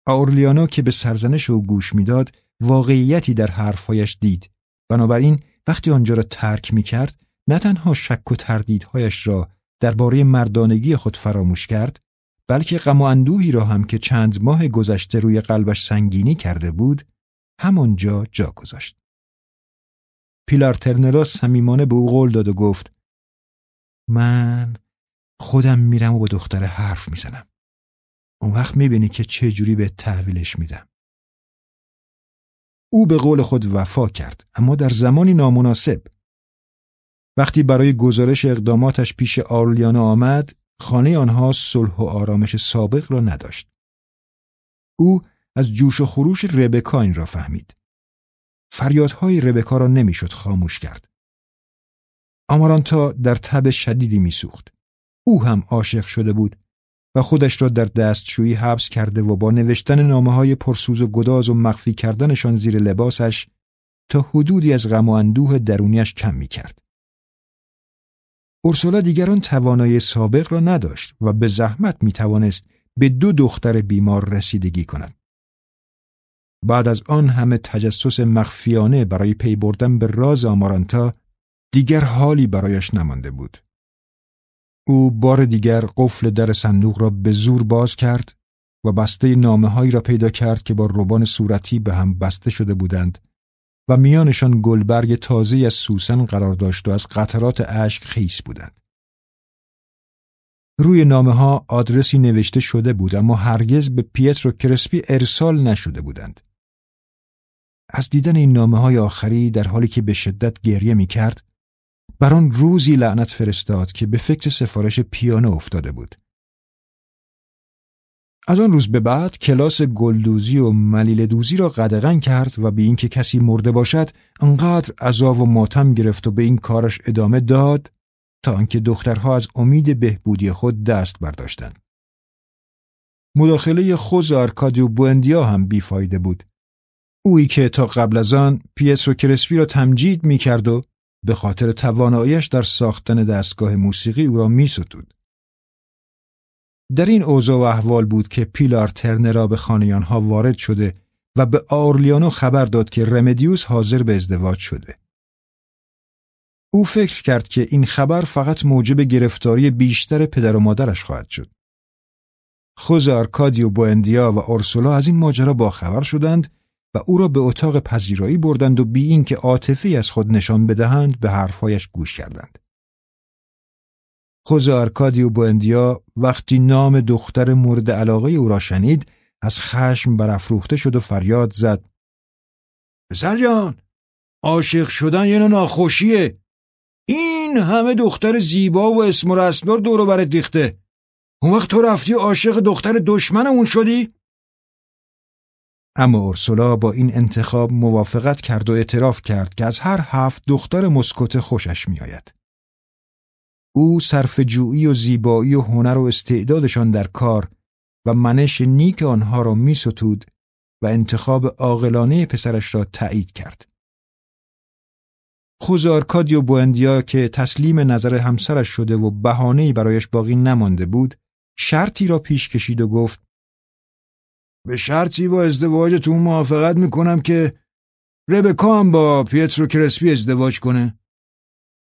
آورلیانو که به سرزنش او گوش می‌داد واقعیتی در حرفهایش دید بنابراین وقتی آنجا را ترک می کرد نه تنها شک و تردیدهایش را درباره مردانگی خود فراموش کرد بلکه غم و اندوهی را هم که چند ماه گذشته روی قلبش سنگینی کرده بود همانجا جا گذاشت. پیلار ترنرا صمیمانه به او قول داد و گفت من خودم میرم و با دختر حرف می‌زنم. اون وقت می‌بینی که چه جوری به تحویلش میدم. او به قول خود وفا کرد اما در زمانی نامناسب. وقتی برای گزارش اقداماتش پیش آرلیانا آمد خانه آنها صلح و آرامش سابق را نداشت. او از جوش و خروش ربکا این را فهمید. فریادهای ربکا را نمی‌شد خاموش کرد. آمارانتا در تب شدیدی میسوخت. او هم عاشق شده بود و خودش را در دستشویی حبس کرده و با نوشتن نامه های پرسوز و گداز و مخفی کردنشان زیر لباسش تا حدودی از غم و اندوه درونیش کم می کرد. اورسولا دیگران توانایی سابق را نداشت و به زحمت می توانست به دو دختر بیمار رسیدگی کند. بعد از آن همه تجسس مخفیانه برای پی بردن به راز آمارانتا دیگر حالی برایش نمانده بود. او بار دیگر قفل در صندوق را به زور باز کرد و بسته نامه هایی را پیدا کرد که با روبان صورتی به هم بسته شده بودند و میانشان گلبرگ تازه از سوسن قرار داشت و از قطرات اشک خیس بودند. روی نامه ها آدرسی نوشته شده بود اما هرگز به پیترو کرسپی ارسال نشده بودند. از دیدن این نامه های آخری در حالی که به شدت گریه می کرد بر آن روزی لعنت فرستاد که به فکر سفارش پیانو افتاده بود. از آن روز به بعد کلاس گلدوزی و ملیل دوزی را قدغن کرد و به اینکه کسی مرده باشد انقدر عذاب و ماتم گرفت و به این کارش ادامه داد تا آنکه دخترها از امید بهبودی خود دست برداشتند. مداخله خوز آرکادیو بوندیا هم بیفایده بود. اویی که تا قبل از آن پیترو کرسپی را تمجید می کرد و به خاطر تواناییش در ساختن دستگاه موسیقی او را می ستود. در این اوضاع و احوال بود که پیلار ترنرا به خانه آنها وارد شده و به آرلیانو خبر داد که رمدیوس حاضر به ازدواج شده. او فکر کرد که این خبر فقط موجب گرفتاری بیشتر پدر و مادرش خواهد شد. خوزه آرکادیو بوئندیا و اورسولا از این ماجرا باخبر شدند و او را به اتاق پذیرایی بردند و بی اینکه عاطفی از خود نشان بدهند به حرفهایش گوش کردند. خوزه آرکادیو بوئندیا وقتی نام دختر مورد علاقه او را شنید از خشم برافروخته شد و فریاد زد پسر جان عاشق شدن یه ناخوشیه این همه دختر زیبا و اسم و رسمدار دورو برت ریخته اون وقت تو رفتی عاشق دختر دشمنمون شدی؟ اما اورسولا با این انتخاب موافقت کرد و اعتراف کرد که از هر هفت دختر مسکوت خوشش میآید. او صرف جویی و زیبایی و هنر و استعدادشان در کار و منش نیک آنها را می ستود و انتخاب عاقلانه پسرش را تایید کرد. خوزارکادیو بوندیا که تسلیم نظر همسرش شده و بهانه‌ای برایش باقی نمانده بود، شرطی را پیش کشید و گفت به شرطی با ازدواجتون موافقت می‌کنم که ربکا هم با پیترو کرسپی ازدواج کنه.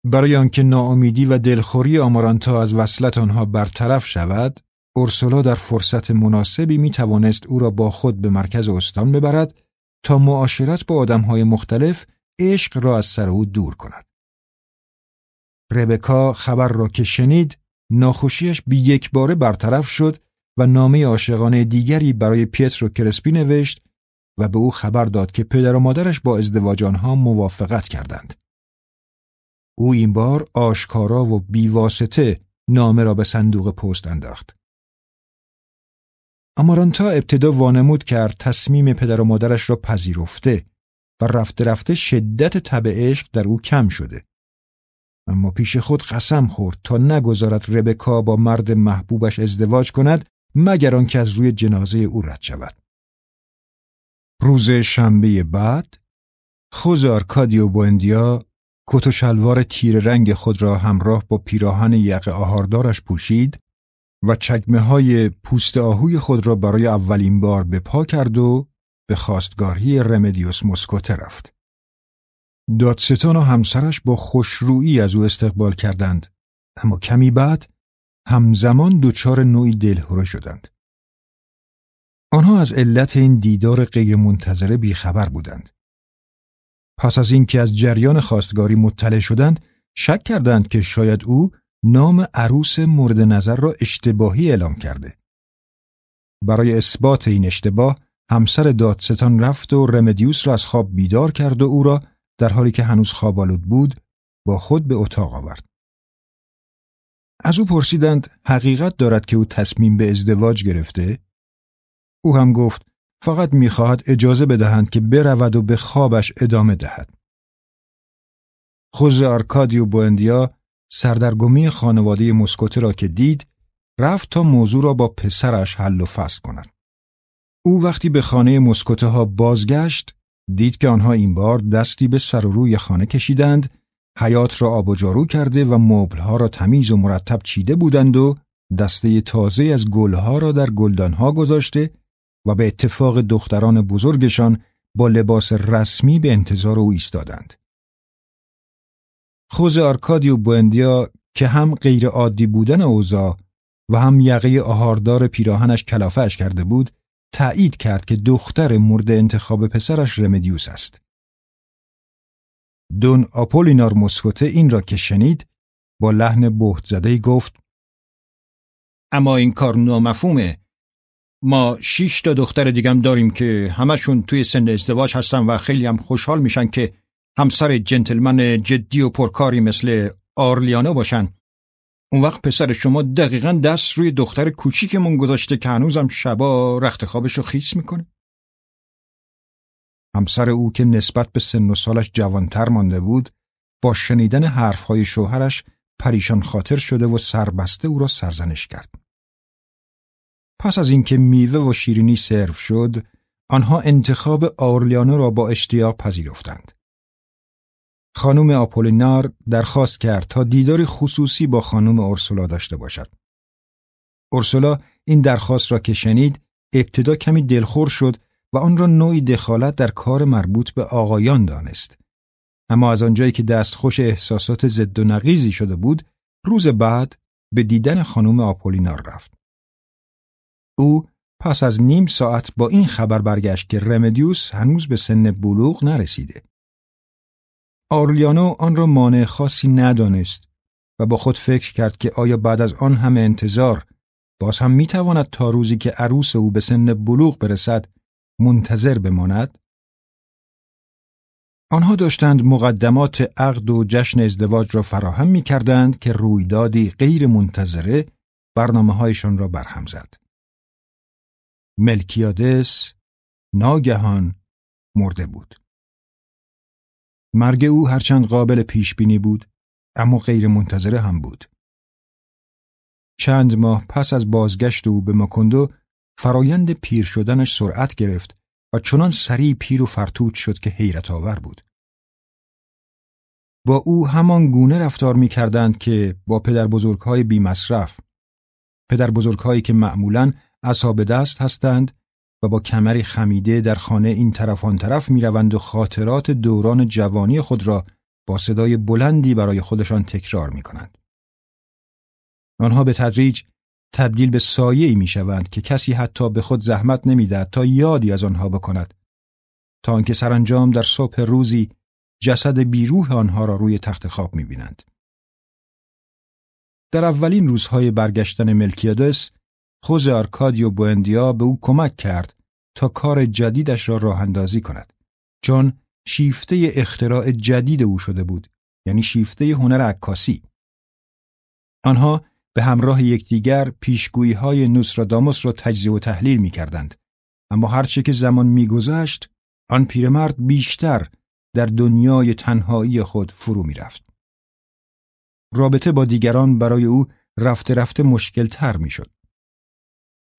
برای آنکه ناامیدی و دلخوری آمارانتا از وصلت آنها برطرف شود، اورسولا در فرصت مناسبی می توانست او را با خود به مرکز استان ببرد تا معاشرت با آدمهای مختلف عشق را از سر او دور کند. ربکا خبر را که شنید ناخوشیش بی یک باره برطرف شد و نامه عاشقانه دیگری برای پیترو کرسپی نوشت و به او خبر داد که پدر و مادرش با ازدواج آنها موافقت کردند. او این بار آشکارا و بیواسطه نامه را به صندوق پست انداخت. امارانتا ابتدا وانمود کرد تصمیم پدر و مادرش را پذیرفته و رفته رفته شدت تب عشق در او کم شده. اما پیش خود قسم خورد تا نگذارد ربکا با مرد محبوبش ازدواج کند مگر آنکه از روی جنازه او رد شود. روز شنبه بعد خوز آرکادیو بوندیا کت و شلوار تیر رنگ خود را همراه با پیراهن یق آهاردارش پوشید و چکمه های پوست آهوی خود را برای اولین بار به پا کرد و به خواستگاهی رمدیوس مسکوته رفت. دادستان و همسرش با خوشرویی از او استقبال کردند اما کمی بعد همزمان دچار نوعی دلهوره شدند. آنها از علت این دیدار غیرمنتظره بیخبر بودند. پس از اینکه از جریان خواستگاری مطلع شدند، شک کردند که شاید او نام عروس مورد نظر را اشتباهی اعلام کرده. برای اثبات این اشتباه، همسر دادستان رفت و رمدیوس را از خواب بیدار کرد و او را در حالی که هنوز خواب آلود بود با خود به اتاق آورد. از او پرسیدند حقیقت دارد که او تصمیم به ازدواج گرفته؟ او هم گفت فقط می‌خواهد اجازه بدهند که برود و به خوابش ادامه دهد. خوز آرکادیو بوندیا سردرگمی خانواده مسکوته را که دید رفت تا موضوع را با پسرش حل و فصل کند. او وقتی به خانه مسکوته ها بازگشت دید که آنها این بار دستی به سر و روی خانه کشیدند حیات را آب و جارو کرده و مبلها را تمیز و مرتب چیده بودند و دسته تازه از گلها را در گلدانها گذاشته و به اتفاق دختران بزرگشان با لباس رسمی به انتظار او ایستادند. خوز آرکادیو بوندیا که هم غیر عادی بودن اوزا و هم یقه آهاردار پیراهنش کلافهش کرده بود تایید کرد که دختر مورد انتخاب پسرش رمدیوس است. دون آپولینار مسکوته این را که شنید با لحن بهت زده گفت اما این کار نامفهومه. ما شیش تا دختر دیگم داریم که همشون توی سن ازدواج هستن و خیلی هم خوشحال میشن که همسر جنتلمن جدی و پرکاری مثل آرلیانو باشن. اون وقت پسر شما دقیقا دست روی دختر کوچیکمون گذاشته که هنوزم شبا رخت خوابش رو خیس می‌کنه. همسر او که نسبت به سن و سالش جوانتر مانده بود با شنیدن حرفهای شوهرش پریشان خاطر شده و سربسته او را سرزنش کرد. پس از اینکه میوه و شیرینی سرو شد، آنها انتخاب آرلیانو را با اشتیاق پذیرفتند. خانم آپولینار درخواست کرد تا دیداری خصوصی با خانم اورسولا داشته باشد. اورسولا این درخواست را که شنید ابتدا کمی دلخور شد و آن را نوعی دخالت در کار مربوط به آقایان دانست. اما از آنجایی که دستخوش احساسات ضد و نقیزی شده بود، روز بعد به دیدن خانم آپولینار رفت. او پس از نیم ساعت با این خبر برگشت که رمدیوس هنوز به سن بلوغ نرسیده. آرلیانو آن را مانع خاصی ندانست و با خود فکر کرد که آیا بعد از آن همه انتظار باز هم می‌تواند تا روزی که عروس او به سن بلوغ برسد منتظر بماند؟ آنها داشتند مقدمات عقد و جشن ازدواج را فراهم می کردند که رویدادی غیر منتظره برنامه هایشان را برهم زد. ملکیادس ناگهان مرده بود. مرگ او هرچند قابل پیش بینی بود اما غیر منتظره هم بود. چند ماه پس از بازگشت او به ماکندو فرایند پیر شدنش سرعت گرفت و چنان سریع پیر و فرتوت شد که حیرت آور بود. با او همان گونه رفتار می کردند که با پدر بزرگهای بی مصرف، پدر بزرگهایی که معمولاً اصاب دست هستند و با کمری خمیده در خانه این طرف آن طرف می روند و خاطرات دوران جوانی خود را با صدای بلندی برای خودشان تکرار می کنند. آنها به تدریج تبدیل به سایه می شوند که کسی حتی به خود زحمت نمی‌دهد تا یادی از آنها بکند. تا آنکه سرانجام در صبح روزی جسد بیروح آنها را روی تخت خواب می بینند. در اولین روزهای برگشتن ملکیادس خوز آرکادیو بوندیا به او کمک کرد تا کار جدیدش را راه اندازی کند. چون شیفته اختراع جدید او شده بود یعنی شیفته هنر عکاسی. آنها به همراه یکدیگر پیشگویی های نوستراداموس را تجزیه و تحلیل می کردند. اما هرچه که زمان میگذشت آن پیرمرد بیشتر در دنیای تنهایی خود فرو می رفت. رابطه با دیگران برای او رفته رفته مشکل تر می شد.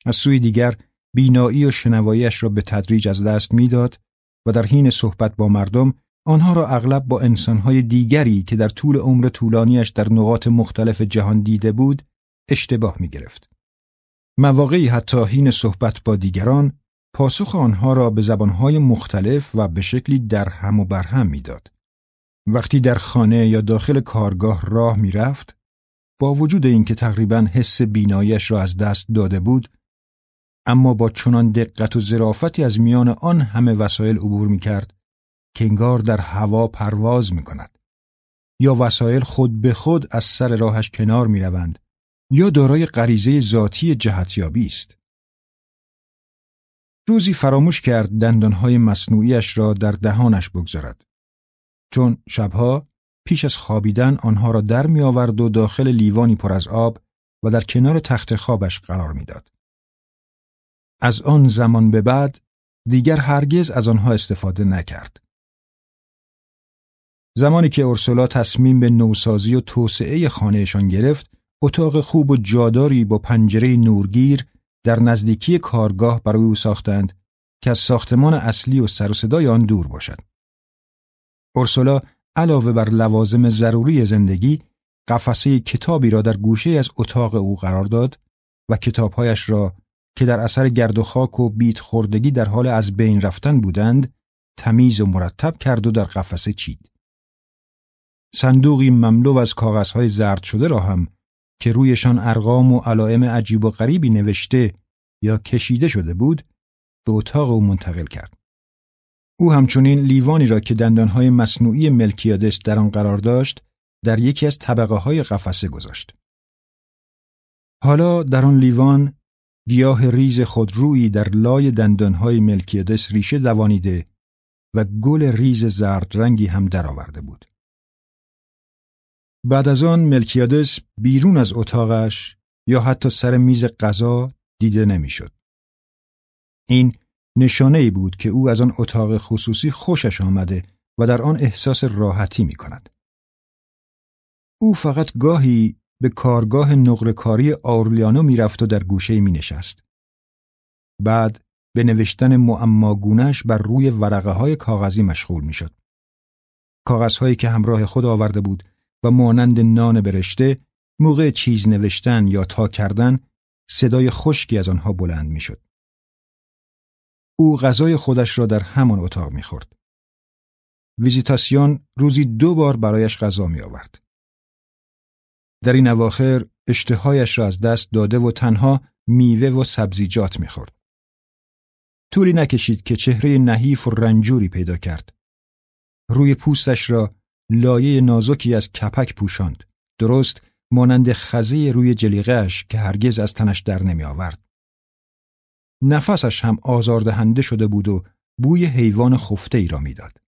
از سوی دیگر بینایی و شنواییش را به تدریج از دست می‌داد و در حین صحبت با مردم آنها را اغلب با انسانهای دیگری که در طول عمر طولانیش در نقاط مختلف جهان دیده بود اشتباه می گرفت. مواقعی حتی حین صحبت با دیگران پاسخ آنها را به زبانهای مختلف و به شکلی در هم و برهم می‌داد. وقتی در خانه یا داخل کارگاه راه می‌رفت، با وجود اینکه تقریبا حس بینایش را از دست داده بود، اما با چنان دقت و ظرافتی از میان آن همه وسایل عبور می کرد که در هوا پرواز می کند. یا وسایل خود به خود از سر راهش کنار می روند یا دارای غریزه ذاتی جهتیابی است. روزی فراموش کرد دندانهای مصنوعیش را در دهانش بگذارد. چون شبها پیش از خوابیدن آنها را در می آورد و داخل لیوانی پر از آب و در کنار تخت خوابش قرار می‌داد. از آن زمان به بعد دیگر هرگز از آنها استفاده نکرد. زمانی که اورسولا تصمیم به نوسازی و توسعه خانهشان گرفت، اتاق خوب و جاداری با پنجره نورگیر در نزدیکی کارگاه برای او ساختند که از ساختمان اصلی و سر و صدای آن دور باشد. اورسولا علاوه بر لوازم ضروری زندگی، قفسه کتابی را در گوشه از اتاق او قرار داد و کتابهایش را که در اثر گرد و خاک و بیت خوردگی در حال از بین رفتن بودند تمیز و مرتب کرد و در قفسه چید. صندوقی مملو از کاغذهای زرد شده را هم که رویشان ارقام و علائم عجیب و غریبی نوشته یا کشیده شده بود به اتاق او منتقل کرد. او همچنین لیوانی را که دندانهای مصنوعی ملکیادس در آن قرار داشت در یکی از طبقه های قفسه گذاشت. حالا در آن لیوان گیاه ریز خودرویی در لای دندانهای ملکیادس ریشه دوانیده و گل ریز زرد رنگی هم درآورده بود. بعد از آن ملکیادس بیرون از اتاقش یا حتی سر میز غذا دیده نمی‌شد. این نشانه ای بود که او از آن اتاق خصوصی خوشش آمده و در آن احساس راحتی می کند. او فقط گاهی به کارگاه نقرکاری آرلیانو می‌رفت و در گوشه می نشست. بعد به نوشتن معماگونش بر روی ورقه های کاغذی مشغول می شد. کاغذهایی که همراه خود آورده بود و مانند نان برشته موقع چیز نوشتن یا تا کردن صدای خشکی از آنها بلند می شد. او غذای خودش را در همان اتاق می خورد. ویزیتاسیون روزی دو بار برایش غذا می آورد. در این اواخر اشتهایش را از دست داده و تنها میوه و سبزیجات می خورد. طولی نکشید که چهره نحیف و رنجوری پیدا کرد. روی پوستش را لایه نازکی از کپک پوشاند. درست مانند خزه روی جلیقهش که هرگز از تنش در نمی آورد. نفسش هم آزاردهنده شده بود و بوی حیوان خفته ای را می‌داد.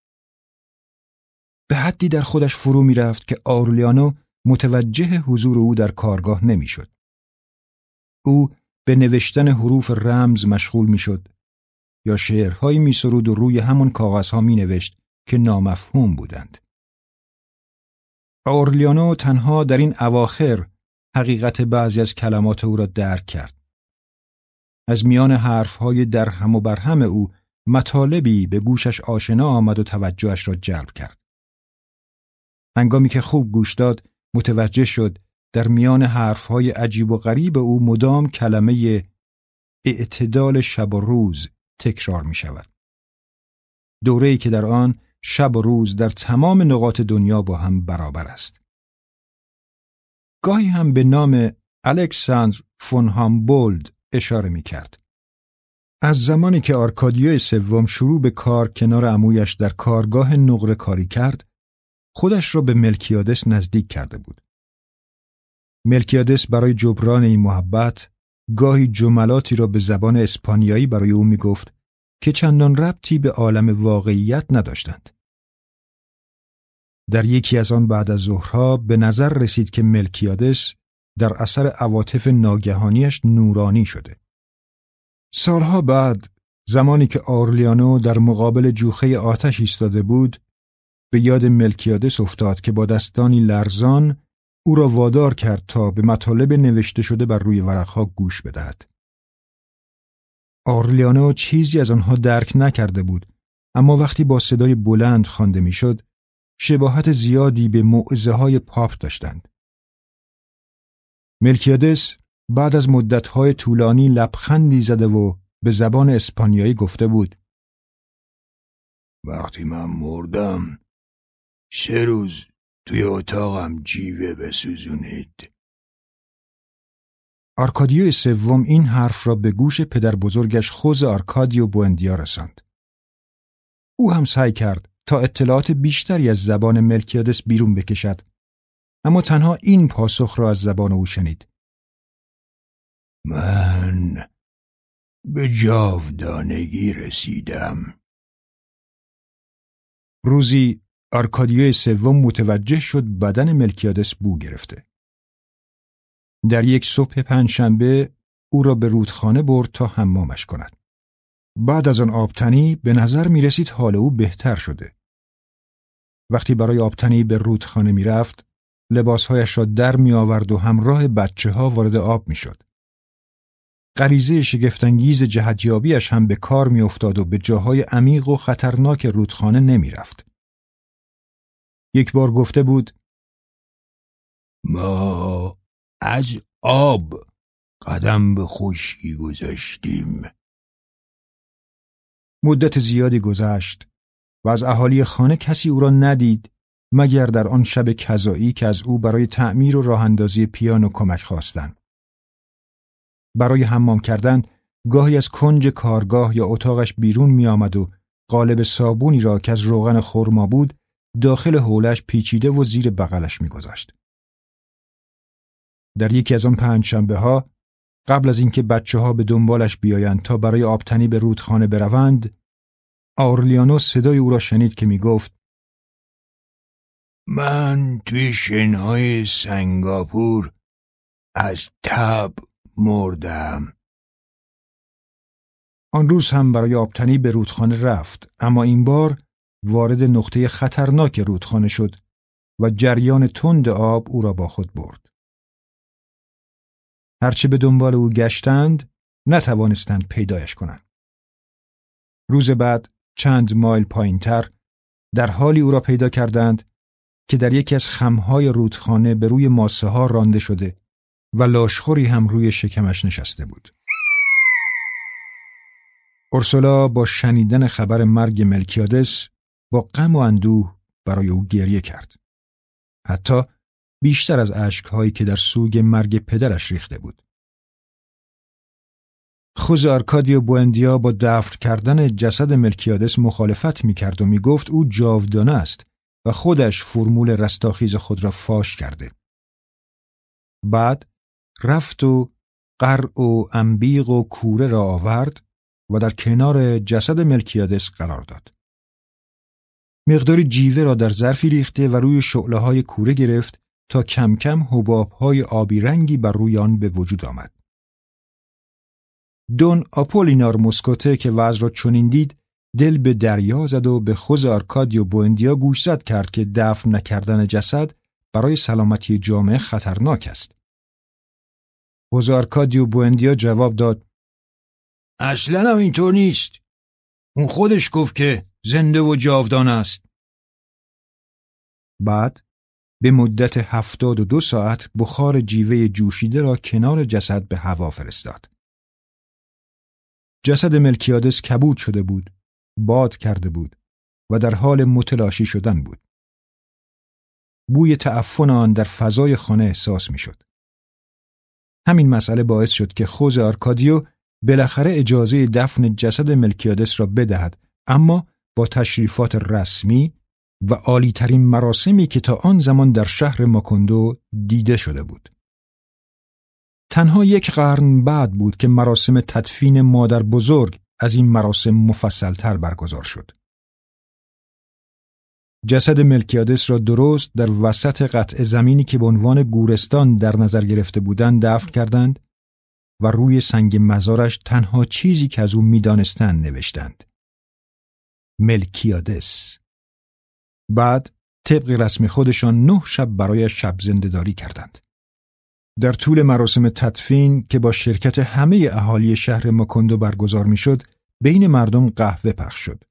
به حدی در خودش فرو می رفت که آرلیانو متوجه حضور او در کارگاه نمی‌شد. او به نوشتن حروف رمز مشغول می‌شد یا شعرهایی می سرود و روی همون کاغذها می نوشت که نامفهوم بودند. اورلیانو تنها در این اواخر حقیقت بعضی از کلمات او را درک کرد. از میان حرفهای در هم و برهم او مطالبی به گوشش آشنا آمد و توجهش را جلب کرد. هنگامی که خوب گوش داد متوجه شد در میان حرفهای عجیب و غریب او مدام کلمه اعتدال شب و روز تکرار می شود. دوره‌ای که در آن شب و روز در تمام نقاط دنیا با هم برابر است. گاهی هم به نام الکساندر فون هامبولد اشاره می کرد. از زمانی که آرکادیو سوم شروع به کار کنار عمویش در کارگاه نقره کاری کرد، خودش را به ملکیادس نزدیک کرده بود. ملکیادس برای جبران این محبت گاهی جملاتی را به زبان اسپانیایی برای او می گفت که چندان ربطی به عالم واقعیت نداشتند. در یکی از آن بعد از ظهرها به نظر رسید که ملکیادس در اثر عواطف ناگهانیش نورانی شده. سالها بعد زمانی که آرلیانو در مقابل جوخه آتش ایستاده بود به یاد ملکیادس افتاد که با دستانی لرزان او را وادار کرد تا به مطالب نوشته شده بر روی ورقها گوش بدهد. آرلیانو چیزی از آنها درک نکرده بود اما وقتی با صدای بلند خوانده می‌شد شباهت زیادی به موعظه های پاپ داشتند. ملکیادس بعد از مدتهای طولانی لبخندی زده و به زبان اسپانیایی گفته بود وقتی من مردم سه روز توی اتاقم جیوه بسوزونید آرکادیو سوم این حرف را به گوش پدر بزرگش خوزه آرکادیو بوئندیا رساند. او هم سعی کرد تا اطلاعات بیشتری از زبان ملکیادس بیرون بکشد. اما تنها این پاسخ را از زبان او شنید. من به جاودانگی رسیدم. روزی آرکادیو سوم متوجه شد بدن ملکیادس بو گرفته. در یک صبح پنجشنبه او را به رودخانه برد تا حمامش کند. بعد از آن آبتنی به نظر می رسید حال او بهتر شده. وقتی برای آبتنی به رودخانه می رفت، لباسهایش را در می آورد و همراه بچه ها وارد آب می شد. غریزه شگفتانگیز جهتیابیش هم به کار می افتاد و به جاهای عمیق و خطرناک رودخانه نمی رفت. یک بار گفته بود ما از آب قدم به خشکی گذاشتیم مدت زیادی گذشت و از اهالی خانه کسی او را ندید مگر در آن شب کذایی که از او برای تعمیر و راه اندازی پیانو کمک خواستند. برای حمام کردن گاهی از کنج کارگاه یا اتاقش بیرون می آمد و قالب صابونی را که از روغن خرما بود داخل حولش پیچیده و زیر بغلش میگذاشت. در یکی از آن پنج شنبه ها قبل از اینکه بچه ها به دنبالش بیایند تا برای آبتنی به رودخانه بروند، آورلیانو صدای او را شنید که می گفت من توی شنهای سنگاپور از تب مردم آن روز هم برای آبتنی به رودخانه رفت اما این بار وارد نقطه خطرناک رودخانه شد و جریان تند آب او را با خود برد. هرچه به دنبال او گشتند نتوانستند پیدایش کنند. روز بعد چند مایل پایینتر در حالی او را پیدا کردند که در یکی از خمهای رودخانه به روی ماسه ها رانده شده و لاشخوری هم روی شکمش نشسته بود. اورسولا با شنیدن خبر مرگ ملکیادس با غم و اندوه برای او گریه کرد. حتی بیشتر از اشکهایی که در سوگ مرگ پدرش ریخته بود. خوز آرکادی و بوندیا با دفن کردن جسد ملکیادس مخالفت می‌کرد و می‌گفت او جاودانه است و خودش فرمول رستاخیز خود را فاش کرده. بعد رفت و قرع و انبیق و کوره را آورد و در کنار جسد ملکیادس قرار داد. مقداری جیوه را در ظرفی ریخته و روی شعله های کوره گرفت تا کم کم حباب های آبی رنگی بر روی آن به وجود آمد. دون آپولینار مسکوته که وضع را چنین دید دل به دریا زد و به خوز آرکادیو بوندیا گوشزد کرد که دفن نکردن جسد برای سلامتی جامعه خطرناک است. خوز آرکادیو بوندیا جواب داد اصلا هم اینطور نیست. اون خودش گفت که زنده و جاودان است. بعد به مدت هفتاد و دو ساعت بخار جیوه جوشیده را کنار جسد به هوا فرستاد. جسد ملکیادس کبود شده بود، باد کرده بود و در حال متلاشی شدن بود. بوی تعفن آن در فضای خانه احساس می‌شد. همین مسئله باعث شد که خوز آرکادیو بالاخره اجازه دفن جسد ملکیادس را بدهد اما با تشریفات رسمی و عالیترین مراسمی که تا آن زمان در شهر ماکندو دیده شده بود. تنها یک قرن بعد بود که مراسم تدفین مادر بزرگ از این مراسم مفصلتر برگزار شد. جسد ملکیادس را درست در وسط قطع زمینی که به عنوان گورستان در نظر گرفته بودند دفن کردند و روی سنگ مزارش تنها چیزی که از او می‌دانستند نوشتند. ملکیادس بعد طبق رسم خودشان نه شب برای شب زندهداری کردند. در طول مراسم تدفین که با شرکت همه اهالی شهر ماکندو برگزار می‌شد، بین مردم قهوه پخش شد.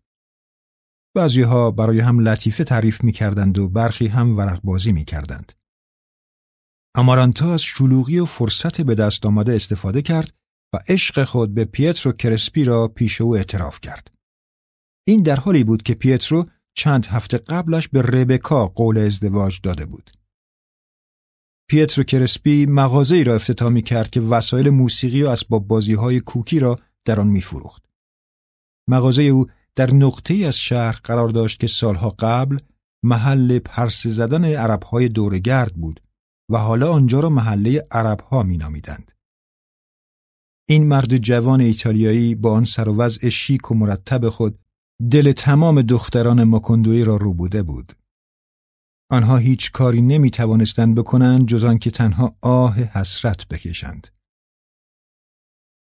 بعضیها برای هم لطیفه تعریف می کردند و برخی هم ورق بازی می کردند. امارانتا از شلوغی و فرصت به دست آمده استفاده کرد و عشق خود به پیترو کرسپی را پیش او اعتراف کرد. این در حالی بود که پیترو چند هفته قبلش به ربکا قول ازدواج داده بود. پیترو کرسپی مغازه را افتتاح می کرد که وسایل موسیقی و اسباب بازی های کوکی را در آن می فروخت. مغازه او در نقطه از شهر قرار داشت که سالها قبل محل پرس زدن عربهای دورگرد بود و حالا آنجا را محله عربها می نامیدند. این مرد جوان ایتالیایی با آن سر و وضع شیک و مرتب خود دل تمام دختران ماکندوی را روبوده بود. آنها هیچ کاری نمی توانستند بکنند جز آنکه تنها آه حسرت بکشند.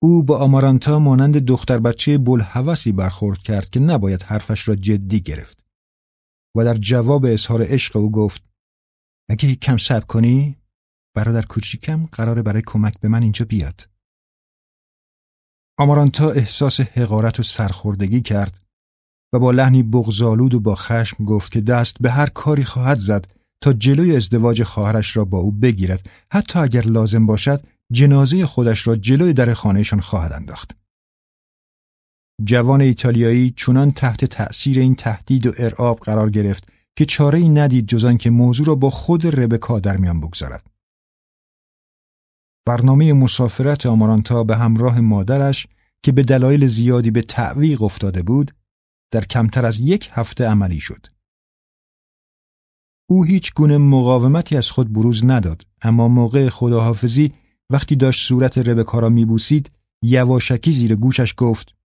او با آمارانتا مانند دختر بچه بلحوثی برخورد کرد که نباید حرفش را جدی گرفت و در جواب اظهار عشق او گفت اگه کم صبر کنی برادر کوچیکم قراره برای کمک به من اینجا بیاد. آمارانتا احساس حقارت و سرخوردگی کرد و با لحنی بغزالود و با خشم گفت که دست به هر کاری خواهد زد تا جلوی ازدواج خواهرش را با او بگیرد حتی اگر لازم باشد جنازه خودش را جلوی در خانهشان خواهد انداخت. جوان ایتالیایی چونان تحت تأثیر این تهدید و ارعاب قرار گرفت که چاره ای ندید جز که موضوع را با خود ربکا در میان بگذارد. برنامه مسافرت آمارانتا به همراه مادرش که به دلایل زیادی به تعویق افتاده بود در کمتر از یک هفته عملی شد. او هیچ گونه مقاومتی از خود بروز نداد اما موقع خداحافظی وقتی داشت صورت ربکا را میبوسید یواشکی زیر گوشش گفت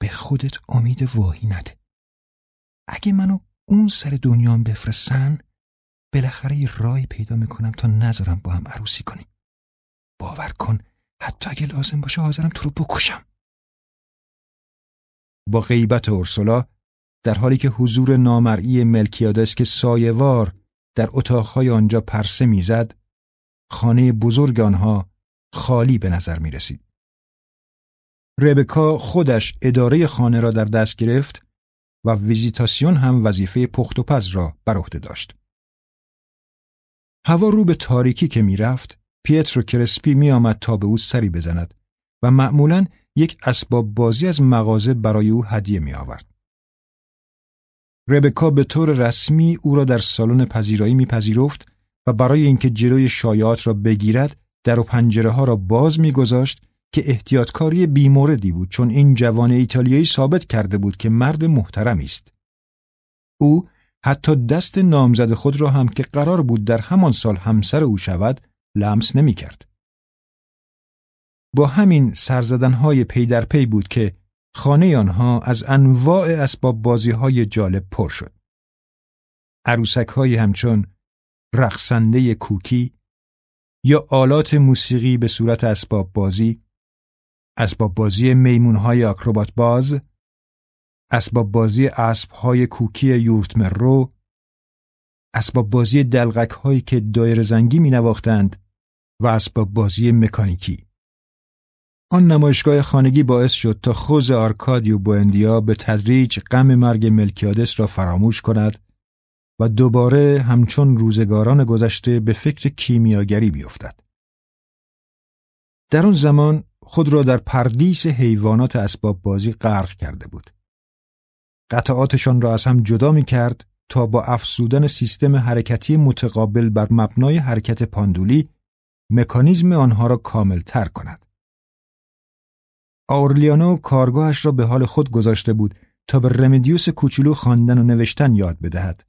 به خودت امید واهی نده. اگه منو اون سر دنیام بفرستن بالاخره رای پیدا می‌کنم تا نذارم با هم عروسی کنیم. باور کن حتی اگه لازم باشه حاضرم تو رو بکشم. با غیبت اورسولا در حالی که حضور نامرئی ملکیادس که سایوار در اتاقهای آنجا پرسه می‌زد خانه بزرگ آنها خالی به نظر می رسید. ربکا خودش اداره خانه را در دست گرفت و ویزیتاسیون هم وظیفه پخت و پز را بر عهده داشت. هوا رو به تاریکی که می‌رفت، پیترو کرسپی می آمد تا به او سری بزند و معمولا یک اسباب بازی از مغازه برای او هدیه می آورد. ربکا به طور رسمی او را در سالن پذیرایی میپذیرفت و برای اینکه جلوی شایعات را بگیرد در و پنجره ها را باز میگذاشت که احتیاطکاری بیموردی بود چون این جوان ایتالیایی ثابت کرده بود که مرد محترمی است. او حتی دست نامزد خود را هم که قرار بود در همان سال همسر او شود لمس نمی کرد. با همین سرزدنهای پی در پی بود که خانه آنها از انواع اسباب بازی های جالب پر شد. عروسک هایی همچون رقصنده کوکی یا آلات موسیقی به صورت اسباب بازی، اسباب بازی میمون های آکروبات باز، اسباب بازی اسب های کوکی یورتمه رو، اسباب بازی دلغک هایی که دایر زنگی می نواختند و اسباب بازی مکانیکی. آن نمایشگاه خانگی باعث شد تا خوز آرکادیو بوندیا به تدریج غم مرگ ملکیادس را فراموش کند و دوباره همچون روزگاران گذشته به فکر کیمیاگری بیفتد. در آن زمان خود را در پردیس حیوانات اسباب بازی غرق کرده بود. قطعاتشان را از هم جدا می کرد تا با افزودن سیستم حرکتی متقابل بر مبنای حرکت پاندولی مکانیزم آنها را کامل تر کند. آورلیانو کارگاهش را به حال خود گذاشته بود تا به رمدیوس کوچولو خواندن و نوشتن یاد بدهد.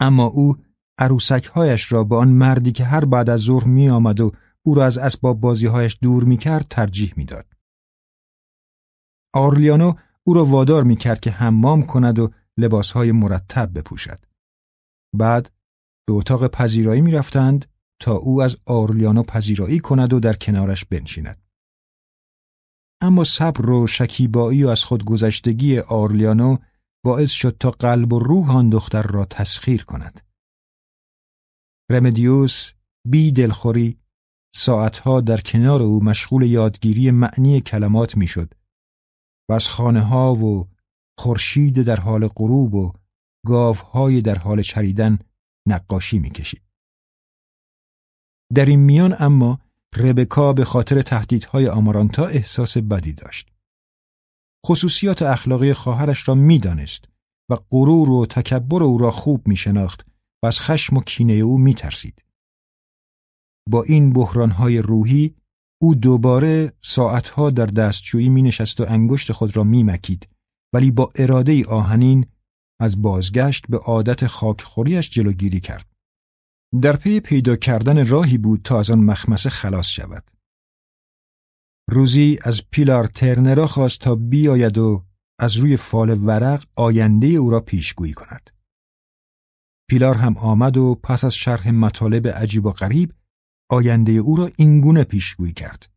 اما او عروسکهایش را به آن مردی که هر بعد از ظهر می آمد و او را از اسباب بازیهایش دور می کرد ترجیح می داد. آرلیانو او را وادار می کرد که حمام کند و لباسهای مرتب بپوشد. بعد به اتاق پذیرایی می رفتند تا او از آرلیانو پذیرایی کند و در کنارش بنشیند. اما صبر و شکیبایی و از خودگذشتگی آرلیانو باعث شد تا قلب و روح آن دختر را تسخیر کند. رمدیوس بی دلخوری ساعتها در کنار او مشغول یادگیری معنی کلمات می‌شد و از خانه ها و خورشید در حال غروب و گاوهای در حال چریدن نقاشی می‌کشید. در این میان اما ربکا به خاطر تهدیدهای آمارانتا احساس بدی داشت. خصوصیات اخلاقی خواهرش را می‌دانست و غرور و تکبر او را خوب می شناخت و از خشم و کینه او می ترسید. با این بحرانهای روحی او دوباره ساعتها در دستشویی می نشست و انگشت خود را می مکید ولی با اراده آهنین از بازگشت به عادت خاکخوریش جلوگیری کرد. در پی پیدا کردن راهی بود تا از آن مخمسه خلاص شود. روزی از پیلار ترنرا خواست تا بیاید و از روی فال ورق آینده او را پیشگویی کند. پیلار هم آمد و پس از شرح مطالب عجیب و غریب آینده او را اینگونه پیشگویی کرد.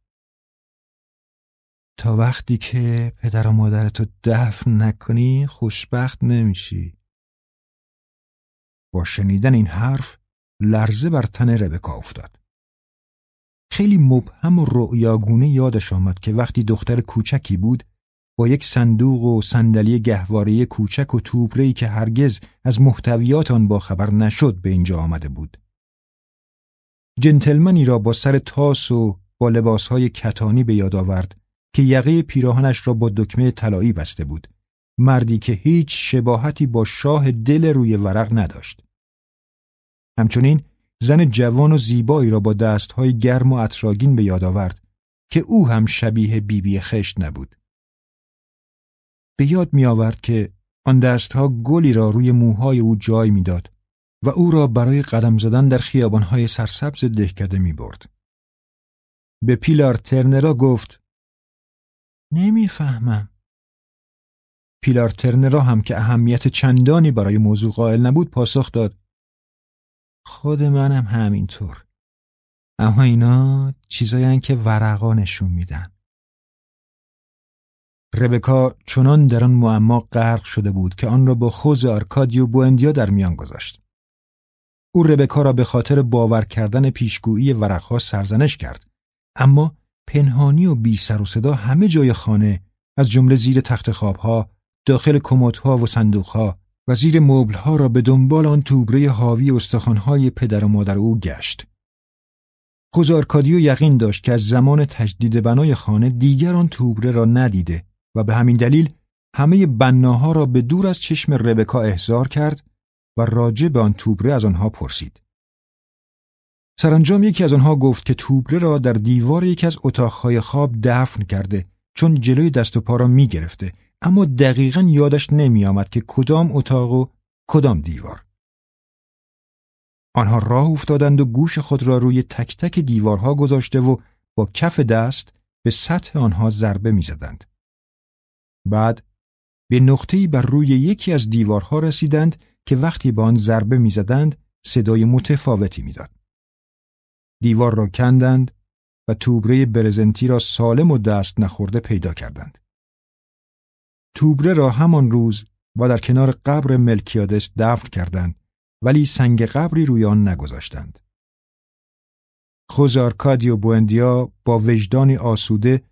تا وقتی که پدر و مادرتو دفن نکنی خوشبخت نمیشی. با شنیدن این حرف لرزه بر تن ربکا افتاد. خیلی مبهم و رؤیاگونه یادش آمد که وقتی دختر کوچکی بود با یک صندوق و صندلی گهواره کوچک و توبرهی که هرگز از محتویات آن با خبر نشد به اینجا آمده بود. جنتلمنی را با سر تاس و با لباسهای کتانی به یاد آورد که یقه پیراهنش را با دکمه طلایی بسته بود. مردی که هیچ شباهتی با شاه دل روی ورق نداشت. همچنین زن جوان و زیبایی را با دستهای گرم و اطراگین به یاد آورد که او هم شبیه بیبی بی خشت نبود. به یاد می آورد که آن دستها گلی را روی موهای او جای می‌داد و او را برای قدم زدن در خیابانهای سرسبز دهکده می برد. به پیلار ترنرا گفت نمی‌فهمم. پیلار ترنرا هم که اهمیت چندانی برای موضوع قائل نبود پاسخ داد خود منم همینطور. اما اینا چیزایی که ورقا نشون میدن. ربکا چنان در آن معما غرق شده بود که آن را با خوز آرکادیو بوندیا در میان گذاشت. او ربکا را به خاطر باور کردن پیشگویی ورقها سرزنش کرد. اما پنهانی و بی سر و صدا همه جای خانه از جمله زیر تخت خوابها داخل کمدها و صندوقها و زیر مبلها را به دنبال آن توبره حاوی استخوانهای پدر و مادر او گشت خوزارکادیو یقین داشت که از زمان تجدید بنای خانه دیگر آن توبره را ندیده و به همین دلیل همه بناها را به دور از چشم ربکا احضار کرد و راجع به آن توبره از آنها پرسید. سرانجام یکی از آنها گفت که توبره را در دیوار یکی از اتاقهای خواب دفن کرده چون جلوی دست و پا را می گرفته اما دقیقا یادش نمی آمد که کدام اتاق و کدام دیوار. آنها راه افتادند و گوش خود را روی تک تک دیوارها گذاشته و با کف دست به سطح آنها ضربه می زدند. بعد به نقطه‌ای بر روی یکی از دیوارها رسیدند که وقتی به آن ضربه می‌زدند صدای متفاوتی می‌داد. دیوار را کندند و توبره برزنتی را سالم و دست نخورده پیدا کردند. توبره را همان روز و در کنار قبر ملکیادس دفن کردند ولی سنگ قبری روی آن نگذاشتند. خوزارکادی و بوندیا با وجدانی آسوده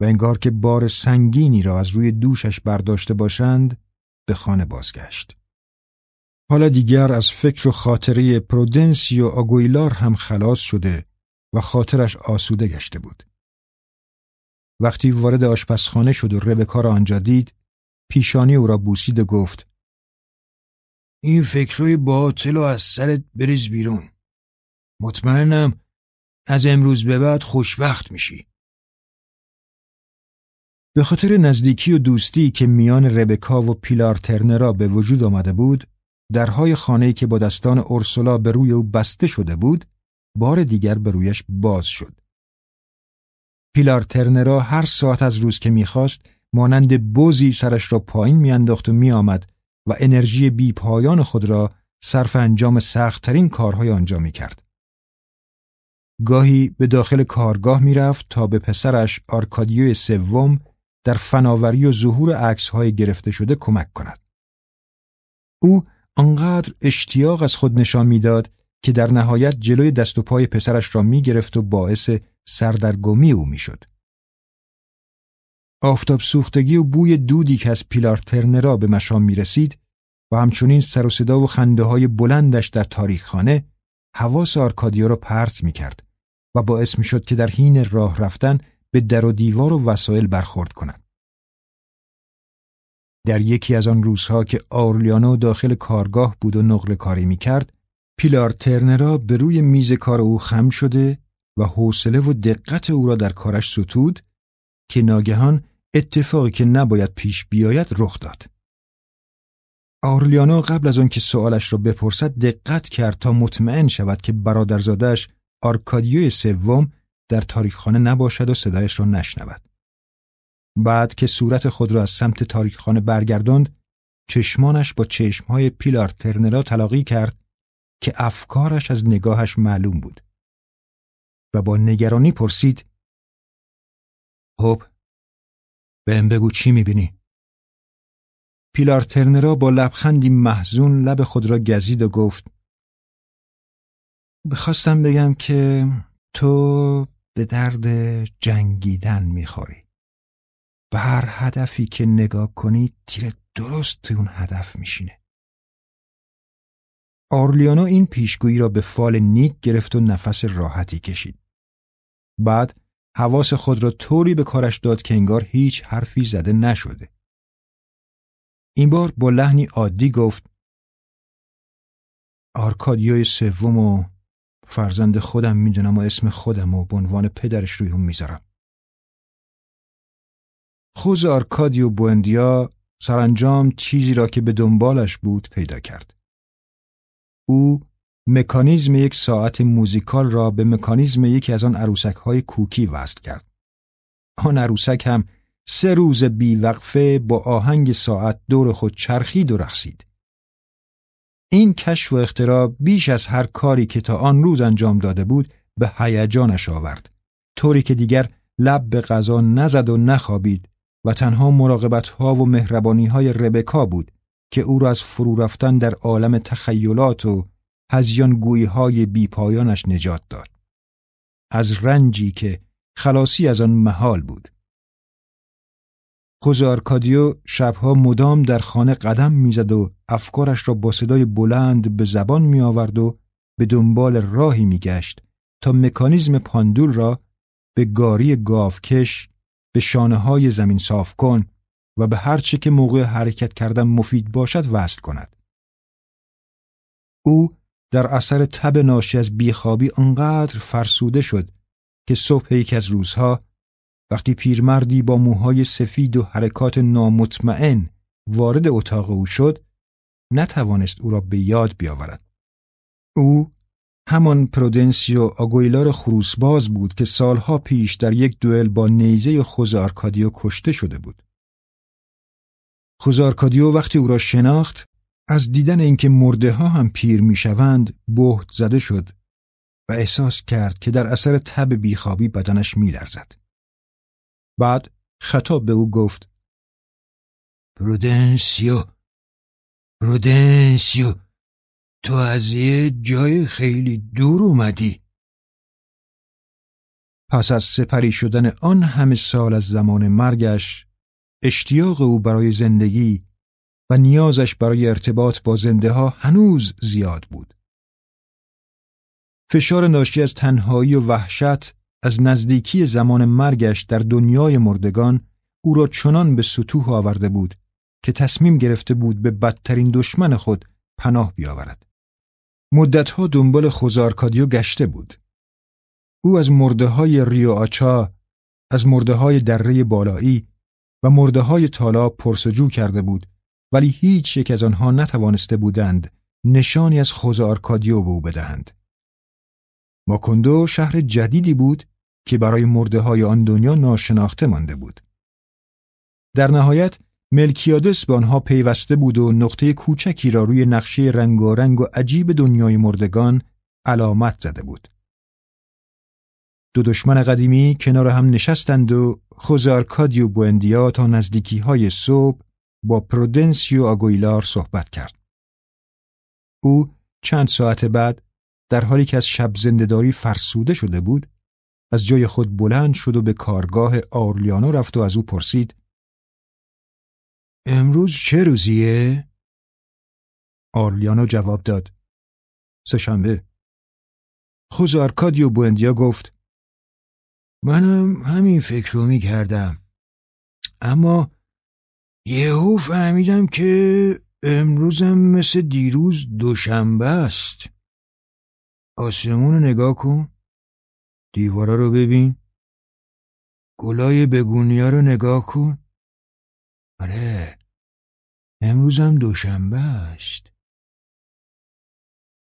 و انگار که بار سنگینی را از روی دوشش برداشته باشند به خانه بازگشت. حالا دیگر از فکر و خاطره پرودنسی و آگویلار هم خلاص شده و خاطرش آسوده گشته بود. وقتی وارد آشپزخانه شد و ربکا را آنجا دید، پیشانی او را بوسید و گفت این فکرهای باطل و از سرت بریز بیرون. مطمئنم از امروز به بعد خوشبخت میشی. به خاطر نزدیکی و دوستی که میان ربکا و پیلار ترنرا به وجود آمده بود، درهای خانه‌ای که با دستان اورسولا به روی او بسته شده بود، بار دیگر به رویش باز شد. پیلار ترنرا هر ساعت از روز که می‌خواست مانند بوزی سرش را پایین میانداخت و میآمد و انرژی بی پایان خود را صرف انجام سختترین کارهای آنجا می‌کرد. گاهی به داخل کارگاه می‌رفت تا به پسرش آرکادیو سوم در فناوری و ظهور عکسهای گرفته شده کمک کند. او آنقدر اشتیاق از خود نشان می‌داد که در نهایت جلوی دست و پای پسرش را می گرفت و باعث سردرگمی او می‌شد. آفتاب سوختگی و بوی دودی که از پیلار ترنرا به مشام می رسید و همچنین سر و صدا و خنده های بلندش در تاریخ خانه حواس آرکادیو را پرت می کرد و باعث می شد که در حین راه رفتن به در و دیوار و وسایل برخورد کند. در یکی از آن روزها که آرلیانو داخل کارگاه بود و نقل کاری می کرد، پیلار ترنرا به روی میز کار او خم شده و حوصله و دقت او را در کارش ستود که ناگهان اتفاقی که نباید پیش بیاید رخ داد. آرلیانو قبل از آنکه سوالش را بپرسد دقت کرد تا مطمئن شود که برادرزادش آرکادیوی سوم در تاریخخانه نباشد و صدایش را نشنود. بعد که صورت خود را از سمت تاریخخانه برگرداند، چشمانش با چشمهای پیلار ترنرا تلاقی کرد که افکارش از نگاهش معلوم بود. و با نگرانی پرسید خب بهم بگو چی می‌بینی؟ پیلار ترنرا با لبخندی محزون لب خود را گزید و گفت بخواستم بگم که تو به درد جنگیدن می‌خوری. به هر هدفی که نگاه کنی تیر درست توی اون هدف میشینه. آرلیانو این پیشگویی را به فال نیک گرفت و نفس راحتی کشید. بعد حواس خود را طوری به کارش داد که انگار هیچ حرفی زده نشده. این بار با لحنی عادی گفت آرکادیوی سوم و فرزند خودم می‌دونم و اسم خودم و به عنوان پدرش روی اون می‌ذارم. خوز آرکادیو بوندیا سرانجام چیزی را که به دنبالش بود پیدا کرد. او مکانیزم یک ساعت موزیکال را به مکانیزم یکی از آن عروسک های کوکی وصل کرد. آن عروسک هم سه روز بیوقفه با آهنگ ساعت دور خود چرخید و رقصید. این کشف و اختراع بیش از هر کاری که تا آن روز انجام داده بود به هیجانش آورد طوری که دیگر لب به غذا نزد و نخوابید و تنها مراقبت ها و مهربانی های ربکا بود که او را از فرو رفتن در عالم تخیلات و هزیان گویی های بیپایانش نجات داد. از رنجی که خلاصی از آن محال بود. خوز آرکادیو شبها مدام در خانه قدم می‌زد و افکارش را با صدای بلند به زبان می آورد و به دنبال راهی میگشت تا مکانیزم پاندول را به گاری گاوکش به شانه های زمین صاف کن و به هر چه که موقع حرکت کردن مفید باشد وصل کند. او در اثر تب ناشی از بیخوابی انقدر فرسوده شد که صبح یکی از روزها وقتی پیرمردی با موهای سفید و حرکات نامطمئن وارد اتاق او شد نتوانست او را به یاد بیاورد. او همان پرودنسیو آگویلار خروسباز بود که سالها پیش در یک دوئل با نیزه خوزه آرکادیو کشته شده بود. خوزه آرکادیو وقتی او را شناخت از دیدن اینکه مرده ها هم پیر می‌شوند بهت زده شد و احساس کرد که در اثر تب بیخوابی بدنش میلرزد. بعد خطاب به او گفت پرودنسیو پرودنسیو تو از یه جای خیلی دور اومدی پس از سپری شدن آن همه سال از زمان مرگش اشتیاق او برای زندگی و نیازش برای ارتباط با زنده ها هنوز زیاد بود. فشار ناشی از تنهایی و وحشت از نزدیکی زمان مرگش در دنیای مردگان او را چنان به سطوح آورده بود که تصمیم گرفته بود به بدترین دشمن خود پناه بیاورد. مدتها دنبال خوزارکادیو گشته بود. او از مرده های ریو آچا، از مرده های دره بالایی و مرده های تالا پرسجو کرده بود ولی هیچ یک از آنها نتوانسته بودند نشانی از خوزارکادیو به او بدهند. ماکندو شهر جدیدی بود که برای مرده های آن دنیا ناشناخته مانده بود. در نهایت ملکیادس به آنها پیوسته بود و نقطه کوچکی را روی نقشه رنگارنگ و عجیب دنیای مردگان علامت زده بود. دو دشمن قدیمی کنار هم نشستند و خوزارکادیو بوندیا تا نزدیکی های صبح با پرودنسیو آگویلار صحبت کرد. او چند ساعت بعد در حالی که از شب زندهداری فرسوده شده بود از جای خود بلند شد و به کارگاه آرلیانو رفت و از او پرسید امروز چه روزیه؟ آرلیانو جواب داد سهشنبه خوز آرکادیو بوندیا گفت منم همین فکر رو می کردم اما یهو فهمیدم که امروزم مثل دیروز دوشنبه است. آسمون رو نگاه کن. دیوارا رو ببین. گلای بگونیا رو نگاه کن. آره امروزم دوشنبه است.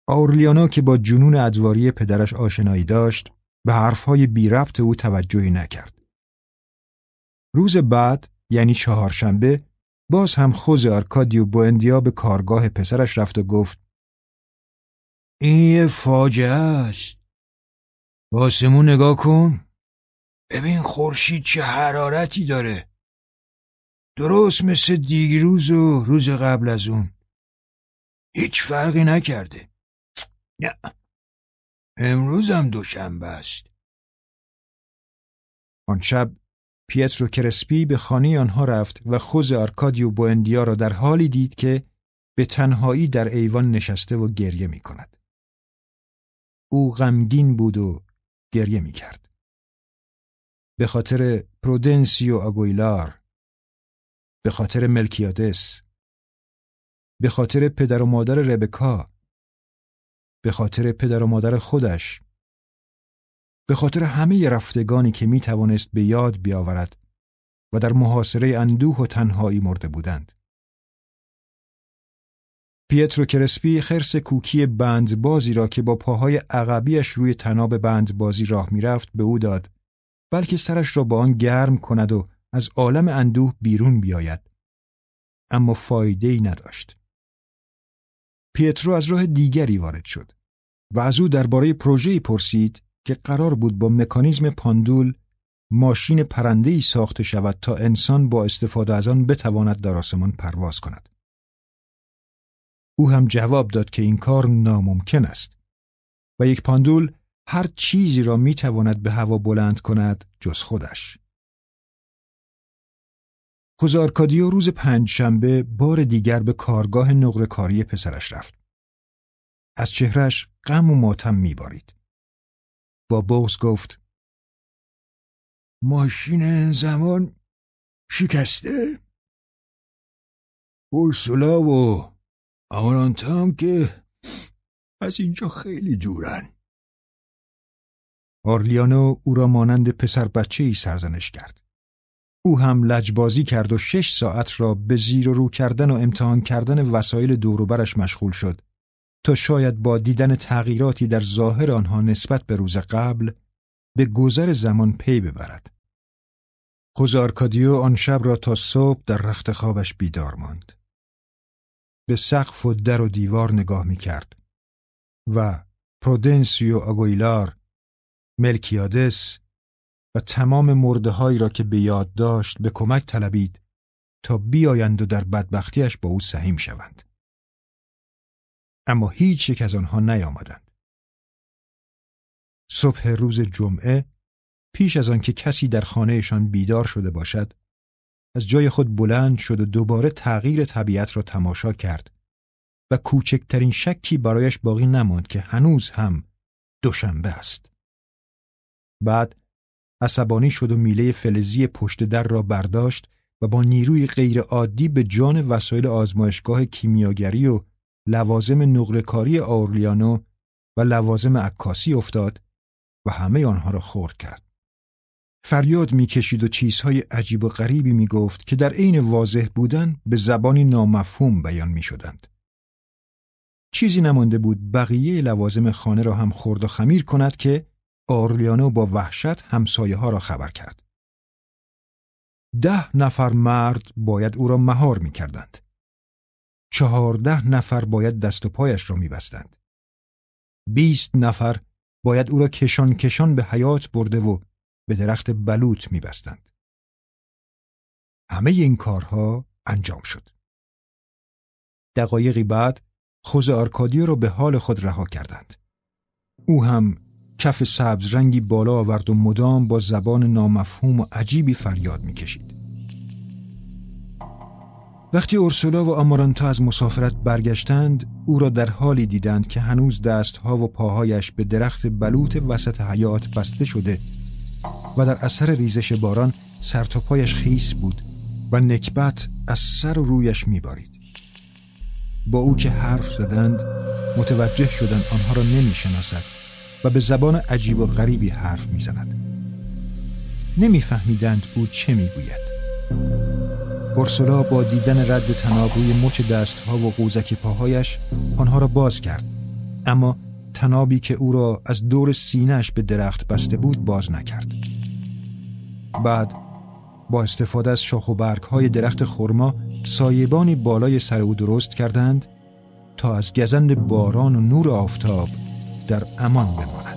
آورلیانا که با جنون ادواری پدرش آشنایی داشت به حرفهای بی ربط او توجهی نکرد. روز بعد یعنی چهارشنبه باز هم خوز آرکادیو بوندیا به کارگاه پسرش رفت و گفت این یه فاجعه است. باسمون نگاه کن. ببین خورشید چه حرارتی داره. درست مثل دیروز و روز قبل از اون. هیچ فرقی نکرده. نه. امروز هم دوشنبه است. آن شب پیترو کرسپی به خانه آنها رفت و خوز آرکادیو بوندیا را در حالی دید که به تنهایی در ایوان نشسته و گریه می کند. او غمگین بود و گریه می کرد. به خاطر پرودنسیو آگویلار به خاطر ملکیادس به خاطر پدر و مادر ربکا به خاطر پدر و مادر خودش به خاطر همه رفتگانی که می توانست به یاد بیاورد و در محاصره اندوه و تنهایی مرده بودند. پیترو کرسپی خرس کوکی بندبازی را که با پاهای عقبیش روی تناب بندبازی راه می‌رفت به او داد بلکه سرش را با آن گرم کند و از عالم اندوه بیرون بیاید اما فایده ای نداشت. پیترو از راه دیگری وارد شد و از او درباره پروژه‌ای پرسید که قرار بود با مکانیزم پاندول ماشین ای ساخته شود تا انسان با استفاده از آن بتواند در آسمان پرواز کند. او هم جواب داد که این کار ناممکن است و یک پاندول هر چیزی را می تواند به هوا بلند کند جز خودش. خوزارکادیو روز پنج شنبه بار دیگر به کارگاه نقره کاری پسرش رفت. از چهرش غم و ماتم میبارید. بغز گفت ماشین زمان شکسته؟ اورسولا و آمارانتا هم که از اینجا خیلی دورن. آرلیانو او را مانند پسر بچه ای سرزنش کرد. او هم لجبازی کرد و شش ساعت را به زیر و رو کردن و امتحان کردن وسایل دوروبرش مشغول شد تا شاید با دیدن تغییراتی در ظاهر آنها نسبت به روز قبل به گذر زمان پی ببرد. خوزه آرکادیو آن شب را تا صبح در رخت خوابش بیدار ماند. به سقف و در و دیوار نگاه می کرد و پرودنسیو آگویلار، ملکیادس و تمام مرده هایی را که به یاد داشت به کمک طلبید تا بیایند و در بدبختیش با او سهیم شوند. اما هیچ یک از آنها نیامدند. صبح روز جمعه پیش از آنکه کسی در خانهشان بیدار شده باشد از جای خود بلند شد و دوباره تغییر طبیعت را تماشا کرد و کوچکترین شکی برایش باقی نماند که هنوز هم دوشنبه است. بعد عصبانی شد و میله فلزی پشت در را برداشت و با نیروی غیر عادی به جان وسایل آزمایشگاه کیمیاگری و لوازم نقرهکاری آورلیانو و لوازم عکاسی افتاد و همه آنها را خورد کرد. فریاد می‌کشید و چیزهای عجیب و غریبی می‌گفت که در عین واضح بودن به زبانی نامفهوم بیان می‌شدند. چیزی نمانده بود بقیه لوازم خانه را هم خورد و خمیر کند که آرلیانو با وحشت همسایه ها را خبر کرد. ده نفر مرد باید او را مهار می کردند. چهارده نفر باید دست و پایش را می بستند. بیست نفر باید او را کشان کشان به حیات برده و به درخت بلوط می بستند. همه این کارها انجام شد. دقایقی بعد خوز آرکادیو را به حال خود رها کردند. او هم کف سبز رنگی بالا آورد و مدام با زبان نامفهوم و عجیبی فریاد می‌کشید. وقتی اورسولا و آمارانتا از مسافرت برگشتند او را در حالی دیدند که هنوز دستها و پاهایش به درخت بلوط وسط حیات بسته شده و در اثر ریزش باران سر تا پایش خیس بود و نکبت از سر و رویش میبارید. با او که حرف زدند متوجه شدند آنها را نمی‌شناسد و به زبان عجیب و غریبی حرف می‌زند. نمیفهمیدند او چه می‌گوید. اورسولا با دیدن رد تناب روی مچ دستها و قوزک پاهایش آنها را باز کرد. اما تنابی که او را از دور سینهش به درخت بسته بود باز نکرد. بعد با استفاده از شاخ و برگ های درخت خرما سایبانی بالای سر او درست کردند تا از گزند باران و نور آفتاب در امان بماند.